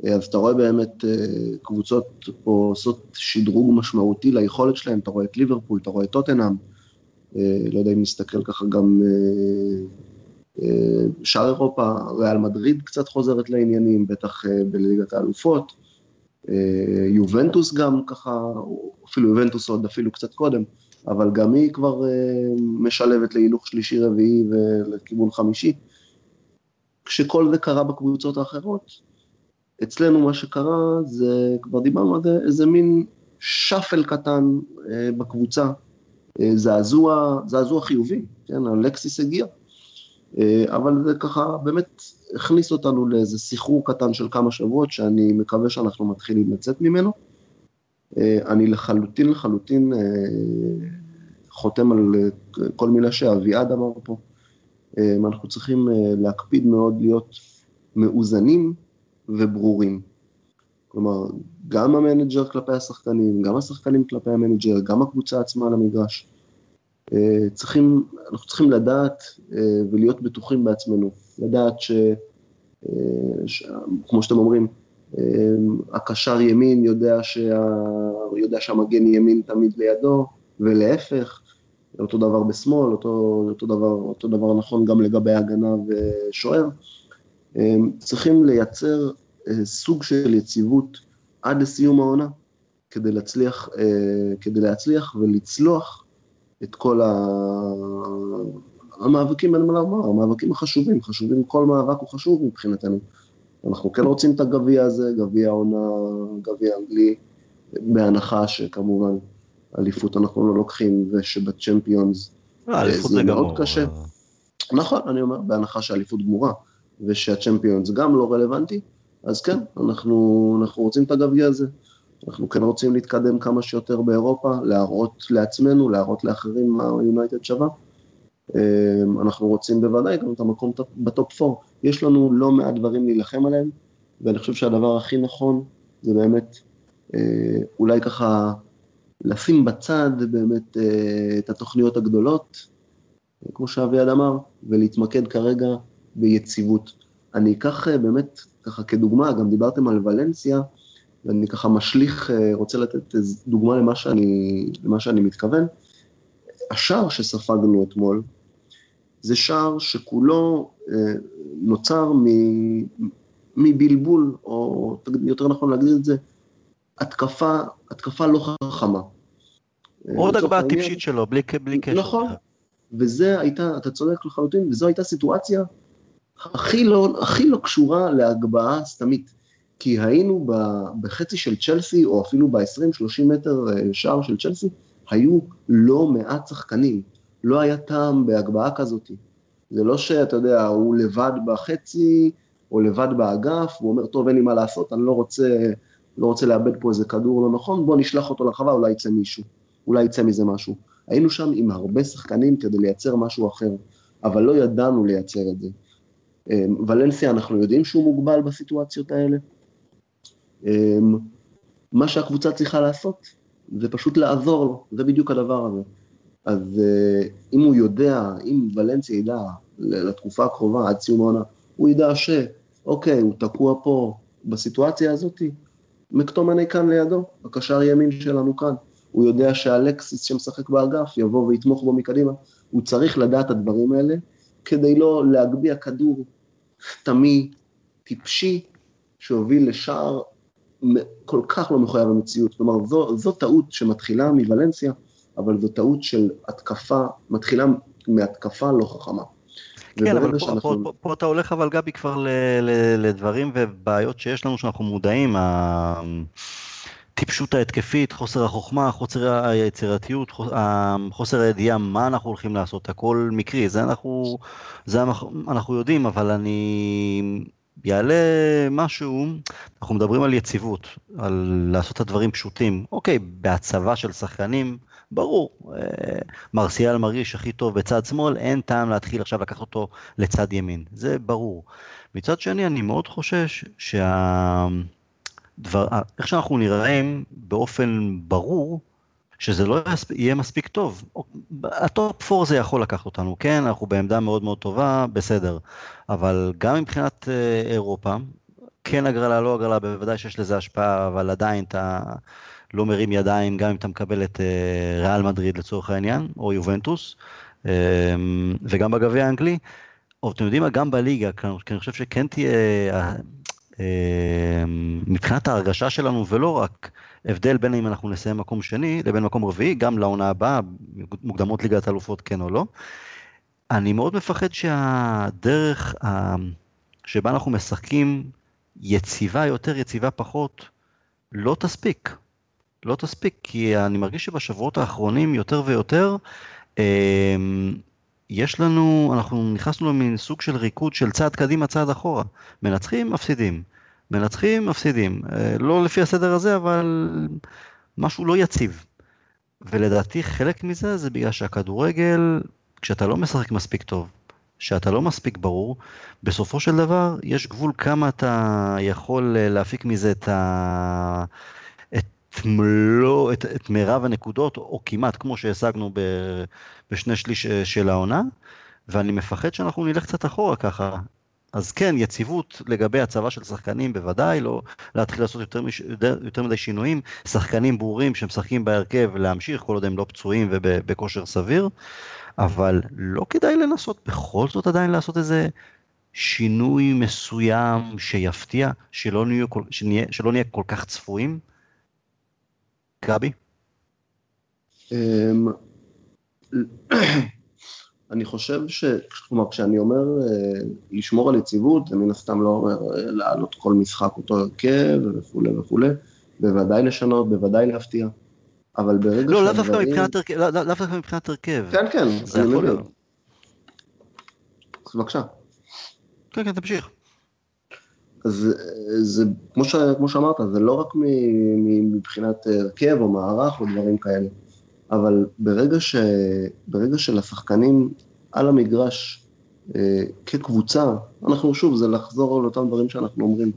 אז אתה רואה באמת קבוצות פה עושות שדרוג משמעותי ליכולת שלהם, אתה רואה את ליברפול, אתה רואה את טוטנאם, לא יודע אם נסתכל ככה גם שאר אירופה, ריאל מדריד קצת חוזרת לעניינים, בטח בליגת האלופות, יובנטוס גם ככה, אפילו יובנטוס עוד אפילו קצת קודם, אבל גם היא כבר משלבת להילוך שלישי רביעי ולכיוון חמישי. כשכל זה קרה בקבוצות האחרות, אצלנו מה שקרה זה, כבר דיברנו על זה, איזה מין שאפל קטן בקבוצה, זעזוע, זעזוע חיובי, כן, אלקסיס הגיע, אבל זה ככה באמת הכניס אותנו לאיזה סחרור קטן של כמה שבועות, שאני מקווה שאנחנו מתחילים לצאת ממנו. אני לחלוטין לחלוטין חותם על כל מילה שאביעד אמר פה. אנחנו צריכים להקפיד מאוד להיות מאוזנים וברורים. כלומר, גם המנג'ר כלפי השחקנים, גם השחקנים כלפי המנג'ר, גם הקבוצה עצמה על המגרש. צריכים, אנחנו צריכים לדעת ולהיות בטוחים בעצמנו, לדעת ש... ש... כמו שאתם אומרים, הקשר ימין יודע, שה... יודע שהמגן ימין תמיד לידו, ולהפך, אותו דבר בשמאל, אותו, אותו, דבר, אותו דבר נכון גם לגבי הגנה ושוער. צריכים לייצר סוג של יציבות עד לסיום העונה, כדי להצליח, כדי להצליח ולצלוח את כל ה... המאבקים, אין מה לומר, המאבקים החשובים, חשובים, כל מאבק הוא חשוב מבחינתנו. אנחנו כן רוצים את הגביע הזה, גביע העונה, גביע אנגלי, בהנחה שכמובן אליפות אנחנו לא לוקחים, ושבצ'מפיונס אה, זה מאוד קשה. נכון, אני אומר, בהנחה שאליפות גמורה, ושהצ'מפיונס גם לא רלוונטי, אז כן, אנחנו, אנחנו רוצים את הגביע הזה. אנחנו כן רוצים להתקדם כמה שיותר באירופה, להראות לעצמנו, להראות לאחרים מה יונייטד שווה. אנחנו רוצים בוודאי גם את המקום בטופ 4. יש לנו לא מעט דברים להילחם עליהם, ואני חושב שהדבר הכי נכון זה באמת אולי ככה לשים בצד באמת את התוכניות הגדולות, כמו שאביעד אמר, ולהתמקד כרגע ביציבות. אני אקח באמת ככה כדוגמה, גם דיברתם על ולנסיה, ואני ככה משליך, רוצה לתת דוגמה למה שאני, למה שאני מתכוון. השער שספגנו אתמול, זה שער שכולו נוצר מבלבול, או יותר נכון להגיד את זה, התקפה, התקפה לא חכמה. עוד הגבהה טיפשית שלו, בלי, בלי קשר. נכון, וזה הייתה, אתה צודק לחלוטין, וזו הייתה סיטואציה הכי לא, הכי לא קשורה להגבהה סתמית. כי היינו בחצי של צ'לסי, או אפילו ב-20-30 מטר שער של צ'לסי, היו לא מעט שחקנים. לא היה טעם בהגבהה כזאת. זה לא שאתה יודע, הוא לבד בחצי, או לבד באגף, הוא אומר, טוב, אין לי מה לעשות, אני לא רוצה, לא רוצה לאבד פה איזה כדור לא נכון, בוא נשלח אותו לחווה, אולי יצא מישהו, אולי יצא מזה משהו. היינו שם עם הרבה שחקנים כדי לייצר משהו אחר, אבל לא ידענו לייצר את זה. ולנסיה, אנחנו יודעים שהוא מוגבל בסיטואציות האלה. מה שהקבוצה צריכה לעשות, זה פשוט לעזור לו, זה בדיוק הדבר הזה. אז אם הוא יודע, אם ולנסיה ידע לתקופה הקרובה, עד סיום העונה, הוא ידע שאוקיי, הוא תקוע פה בסיטואציה הזאת, מקטומני כאן לידו, הקשר ימין שלנו כאן. הוא יודע שאלקסיס שמשחק באגף יבוא ויתמוך בו מקדימה. הוא צריך לדעת את הדברים האלה, כדי לא להגביה כדור תמי, טיפשי, שהוביל לשער כל כך לא מחויב המציאות. כלומר, זו, זו טעות שמתחילה מוולנסיה, אבל זו טעות של התקפה, מתחילה מהתקפה לא חכמה. כן, אבל פה, שאנחנו... פה, פה, פה אתה הולך אבל גבי כבר ל, ל, לדברים ובעיות שיש לנו שאנחנו מודעים, הטיפשות ההתקפית, חוסר החוכמה, חוסר היצירתיות, חוסר הידיעה מה אנחנו הולכים לעשות, הכל מקרי, זה אנחנו, זה אנחנו יודעים, אבל אני יעלה משהו, אנחנו מדברים על יציבות, על לעשות את הדברים פשוטים. אוקיי, בהצבה של שחקנים, ברור, אה, מרסיאל מרגיש הכי טוב בצד שמאל, אין טעם להתחיל עכשיו לקחת אותו לצד ימין, זה ברור. מצד שני, אני מאוד חושש שה... דבר, איך שאנחנו נראים באופן ברור, שזה לא יהיה מספיק טוב. ה top 4 זה יכול לקחת אותנו, כן, אנחנו בעמדה מאוד מאוד טובה, בסדר. אבל גם מבחינת אה, אירופה, כן הגרלה, לא הגרלה, בוודאי שיש לזה השפעה, אבל עדיין אתה לא מרים ידיים, גם אם אתה מקבל את אה, ריאל מדריד לצורך העניין, או יובנטוס, אה, וגם בגביע האנגלי. או אתם יודעים מה, גם בליגה, כי אני חושב שכן תהיה, מבחינת ההרגשה שלנו, ולא רק הבדל בין אם אנחנו נסיים מקום שני לבין מקום רביעי, גם לעונה הבאה, מוקדמות ליגת אלופות כן או לא. אני מאוד מפחד שהדרך שבה אנחנו משחקים יציבה יותר, יציבה פחות, לא תספיק. לא תספיק, כי אני מרגיש שבשבועות האחרונים יותר ויותר, אמ, יש לנו, אנחנו נכנסנו למין סוג של ריקוד של צעד קדימה, צעד אחורה. מנצחים, מפסידים. מנצחים, מפסידים. אה, לא לפי הסדר הזה, אבל משהו לא יציב. ולדעתי חלק מזה זה בגלל שהכדורגל, כשאתה לא משחק מספיק טוב, שאתה לא מספיק ברור, בסופו של דבר יש גבול כמה אתה יכול אה, להפיק מזה את, ה... את מלוא, את, את מירב הנקודות, או כמעט כמו שהשגנו ב... בשני שליש אה, של העונה, ואני מפחד שאנחנו נלך קצת אחורה ככה. אז כן, יציבות לגבי הצבה של שחקנים בוודאי, לא להתחיל לעשות יותר, מש... יותר מדי שינויים, שחקנים ברורים שמשחקים בהרכב להמשיך כל עוד הם לא פצועים ובכושר סביר, אבל לא כדאי לנסות בכל זאת עדיין לעשות איזה שינוי מסוים שיפתיע, שלא נהיה, שלא נהיה כל כך צפויים? גבי? אמ, אני חושב ש... כלומר, כשאני אומר אה, לשמור על יציבות, זה מן הסתם לא אומר אה, להעלות כל משחק אותו הרכב וכולי וכולי, בוודאי לשנות, בוודאי להפתיע. אבל ברגע לא, לאו דווקא מבחינת הרכב, לאו דווקא מבחינת הרכב. כן, כן, זה יכול להיות. בבקשה. כן, כן, תמשיך. אז זה, כמו, ש, כמו שאמרת, זה לא רק מבחינת הרכב או מערך או דברים כאלה. אבל ברגע, ש, ברגע שלשחקנים על המגרש אה, כקבוצה, אנחנו שוב, זה לחזור על אותם דברים שאנחנו אומרים.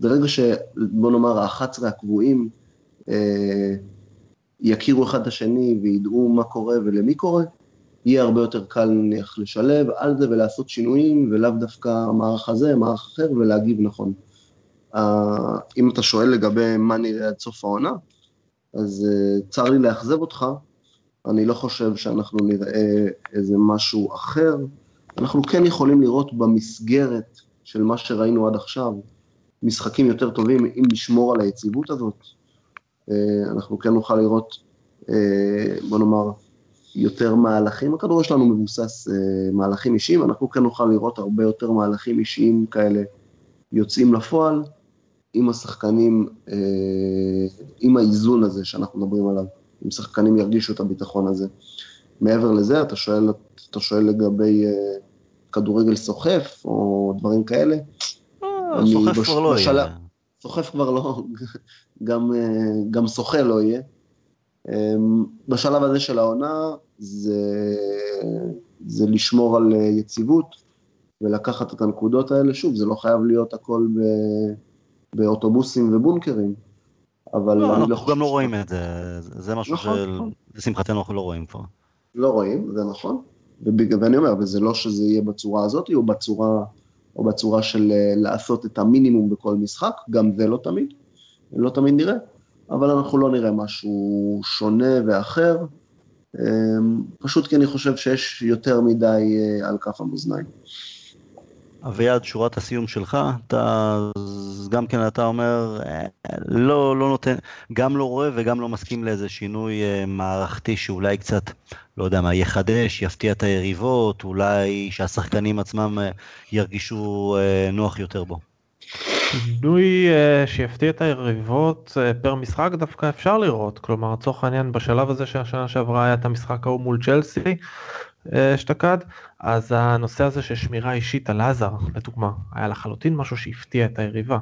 ברגע שבוא נאמר ה-11 הקבועים אה, יכירו אחד את השני וידעו מה קורה ולמי קורה, יהיה הרבה יותר קל נניח לשלב על זה ולעשות שינויים, ולאו דווקא מערך הזה, מערך אחר, ולהגיב נכון. Uh, אם אתה שואל לגבי מה נראה עד סוף העונה, אז uh, צר לי לאכזב אותך, אני לא חושב שאנחנו נראה איזה משהו אחר. אנחנו כן יכולים לראות במסגרת של מה שראינו עד עכשיו, משחקים יותר טובים אם נשמור על היציבות הזאת. אה, אנחנו כן נוכל לראות, אה, בוא נאמר, יותר מהלכים. הכדור שלנו מבוסס אה, מהלכים אישיים, אנחנו כן נוכל לראות הרבה יותר מהלכים אישיים כאלה יוצאים לפועל, עם השחקנים, עם האיזון הזה שאנחנו מדברים עליו. אם שחקנים ירגישו את הביטחון הזה. מעבר לזה, אתה שואל, אתה שואל לגבי uh, כדורגל סוחף או דברים כאלה. אה, סוחף בש... כבר לא בשל... יהיה. סוחף כבר לא, גם, גם שוחה לא יהיה. Um, בשלב הזה של העונה זה, זה לשמור על יציבות ולקחת את הנקודות האלה. שוב, זה לא חייב להיות הכל ב, באוטובוסים ובונקרים. אבל לא, אנחנו לא גם לא רואים את זה, זה משהו נכון, שלשמחתנו נכון. אנחנו לא רואים כבר. לא רואים, זה נכון, ואני אומר, וזה לא שזה יהיה בצורה הזאת, או בצורה, או בצורה של אה, לעשות את המינימום בכל משחק, גם זה לא תמיד, לא תמיד נראה, אבל אנחנו לא נראה משהו שונה ואחר, אמ, פשוט כי אני חושב שיש יותר מדי אה, על כף המאזניים. אביעד, שורת הסיום שלך, אתה גם כן אתה אומר, אה, לא, לא נותן, גם לא רואה וגם לא מסכים לאיזה שינוי אה, מערכתי שאולי קצת, לא יודע מה, יחדש, יפתיע את היריבות, אולי שהשחקנים עצמם ירגישו נוח יותר בו. שינוי שיפתיע את היריבות פר משחק דווקא אפשר לראות, כלומר לצורך העניין בשלב הזה שהשנה שעברה היה את המשחק ההוא מול צ'לסי, אשתקד, אז הנושא הזה של שמירה אישית על עזר, לדוגמה, היה לחלוטין משהו שהפתיע את היריבה.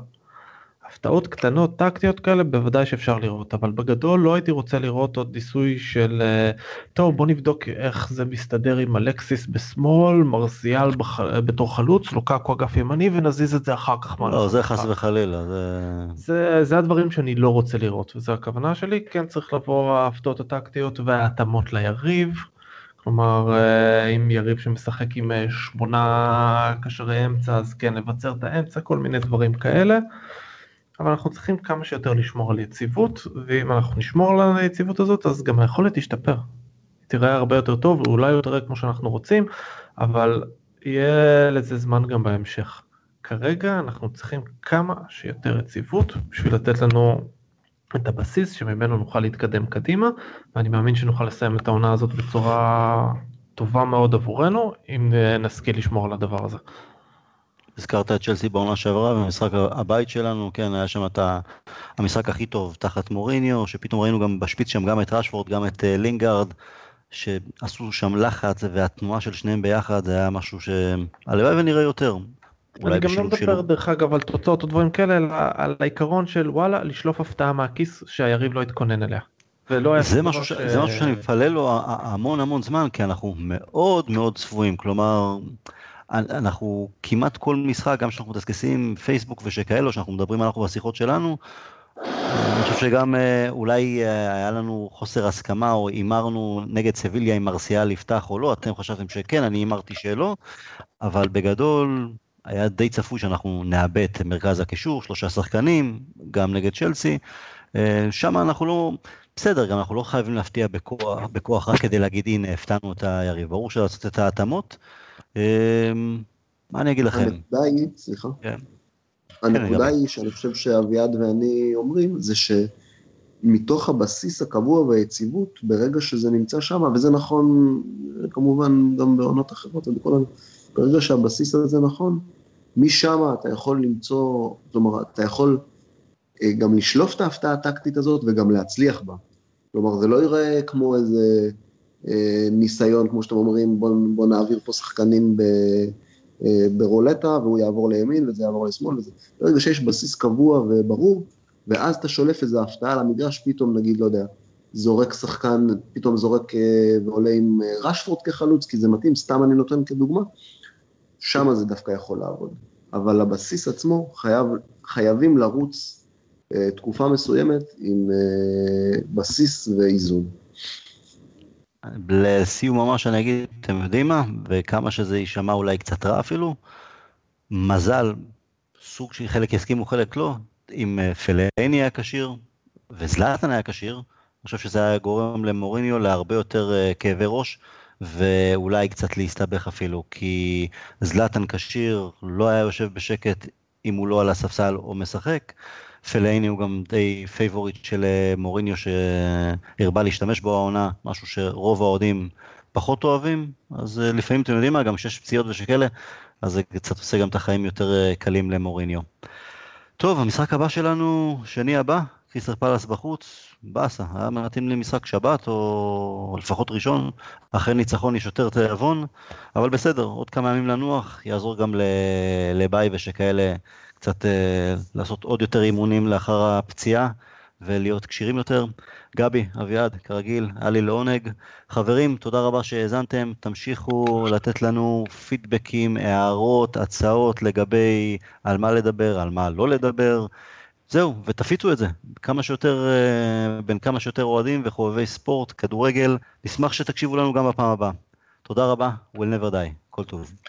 הפתעות קטנות טקטיות כאלה בוודאי שאפשר לראות אבל בגדול לא הייתי רוצה לראות עוד ניסוי של אה, טוב בוא נבדוק איך זה מסתדר עם אלקסיס בשמאל מרסיאל בח... בתור חלוץ לוקקו אגף ימני ונזיז את זה אחר כך. לא זה חס וחלילה זה... זה זה הדברים שאני לא רוצה לראות וזה הכוונה שלי כן צריך לבוא ההפתעות הטקטיות וההתאמות ליריב. כלומר אה, אם יריב שמשחק עם אה, שמונה קשרי אמצע אז כן לבצר את האמצע כל מיני דברים כאלה. אבל אנחנו צריכים כמה שיותר לשמור על יציבות ואם אנחנו נשמור על היציבות הזאת אז גם היכולת תשתפר. תראה הרבה יותר טוב ואולי יותר כמו שאנחנו רוצים אבל יהיה לזה זמן גם בהמשך. כרגע אנחנו צריכים כמה שיותר יציבות בשביל לתת לנו את הבסיס שממנו נוכל להתקדם קדימה ואני מאמין שנוכל לסיים את העונה הזאת בצורה טובה מאוד עבורנו אם נשכיל לשמור על הדבר הזה. הזכרת את צ'לסי בעונה שעברה במשחק הבית שלנו, כן, היה שם את המשחק הכי טוב תחת מוריניו, שפתאום ראינו גם בשפיץ שם גם את ראשפורד, גם את אה, לינגארד, שעשו שם לחץ והתנועה של שניהם ביחד, זה היה משהו שהלוואי ונראה יותר. אני גם לא מדבר דרך אגב על תוצאות או דברים כאלה, אלא על העיקרון של וואלה, לשלוף הפתעה מהכיס שהיריב לא התכונן אליה. זה משהו, ש... זה משהו שאני מפלל לו המון המון זמן, כי אנחנו מאוד מאוד צפויים, כלומר... אנחנו כמעט כל משחק, גם כשאנחנו מדסקסים פייסבוק ושכאלו, שאנחנו מדברים אנחנו בשיחות שלנו, אני חושב שגם אה, אולי אה, היה לנו חוסר הסכמה או הימרנו נגד סביליה אם מרסיאל יפתח או לא, אתם חשבתם שכן, אני הימרתי שלא, אבל בגדול היה די צפוי שאנחנו נאבד את מרכז הקישור, שלושה שחקנים, גם נגד צ'לסי, אה, שם אנחנו לא, בסדר, גם אנחנו לא חייבים להפתיע בכוח, בכוח רק כדי להגיד הנה הפתענו את היריב, ברור שלעשות את ההתאמות. אמ, מה אני אגיד לכם? הנקודה היא, סליחה. כן. הנקודה היא שאני חושב שאביעד ואני אומרים, זה שמתוך הבסיס הקבוע והיציבות, ברגע שזה נמצא שם, וזה נכון כמובן גם בעונות אחרות ובכל ברגע שהבסיס הזה נכון, משם אתה יכול למצוא, אומרת, אתה יכול אה, גם לשלוף את ההפתעה הטקטית הזאת וגם להצליח בה. כלומר, זה לא ייראה כמו איזה ניסיון, כמו שאתם אומרים, בוא, בוא נעביר פה שחקנים ב, אה, ברולטה והוא יעבור לימין וזה יעבור לשמאל וזה. ברגע שיש בסיס קבוע וברור, ואז אתה שולף איזו הפתעה למגרש, פתאום נגיד, לא יודע, זורק שחקן, פתאום זורק אה, ועולה עם רשפורד כחלוץ, כי זה מתאים, סתם אני נותן כדוגמה, שם זה דווקא יכול לעבוד. אבל הבסיס עצמו חייב, חייבים לרוץ תקופה מסוימת עם בסיס ואיזון. לסיום ממש אני אגיד, אתם יודעים מה, וכמה שזה יישמע אולי קצת רע אפילו, מזל, סוג שחלק יסכימו חלק לא, אם אה, פלאיני היה כשיר וזלאטן היה כשיר, אני חושב שזה היה גורם למוריניו להרבה יותר אה, כאבי ראש, ואולי קצת להסתבך אפילו, כי זלאטן כשיר לא היה יושב בשקט אם הוא לא על הספסל או משחק. פלאיני הוא גם די favorite של אה, מוריניו שהרבה להשתמש בו העונה, משהו שרוב האוהדים פחות אוהבים, אז אה, לפעמים אתם יודעים מה, גם כשיש פציעות ושכאלה, אז זה קצת עושה גם את החיים יותר אה, קלים למוריניו. טוב, המשחק הבא שלנו, שני הבא, קריסטר פלאס בחוץ, באסה, היה מתאים לי משחק שבת או לפחות ראשון, אחרי ניצחון יש יותר תיאבון, אבל בסדר, עוד כמה ימים לנוח, יעזור גם לביי ושכאלה קצת אה, לעשות עוד יותר אימונים לאחר הפציעה ולהיות כשירים יותר. גבי, אביעד, כרגיל, היה לי לעונג. חברים, תודה רבה שהאזנתם, תמשיכו לתת לנו פידבקים, הערות, הצעות לגבי על מה לדבר, על מה לא לדבר. זהו, ותפיצו את זה, כמה שיותר, אה, בין כמה שיותר אוהדים וחובבי ספורט, כדורגל, נשמח שתקשיבו לנו גם בפעם הבאה. תודה רבה, will never die, כל טוב.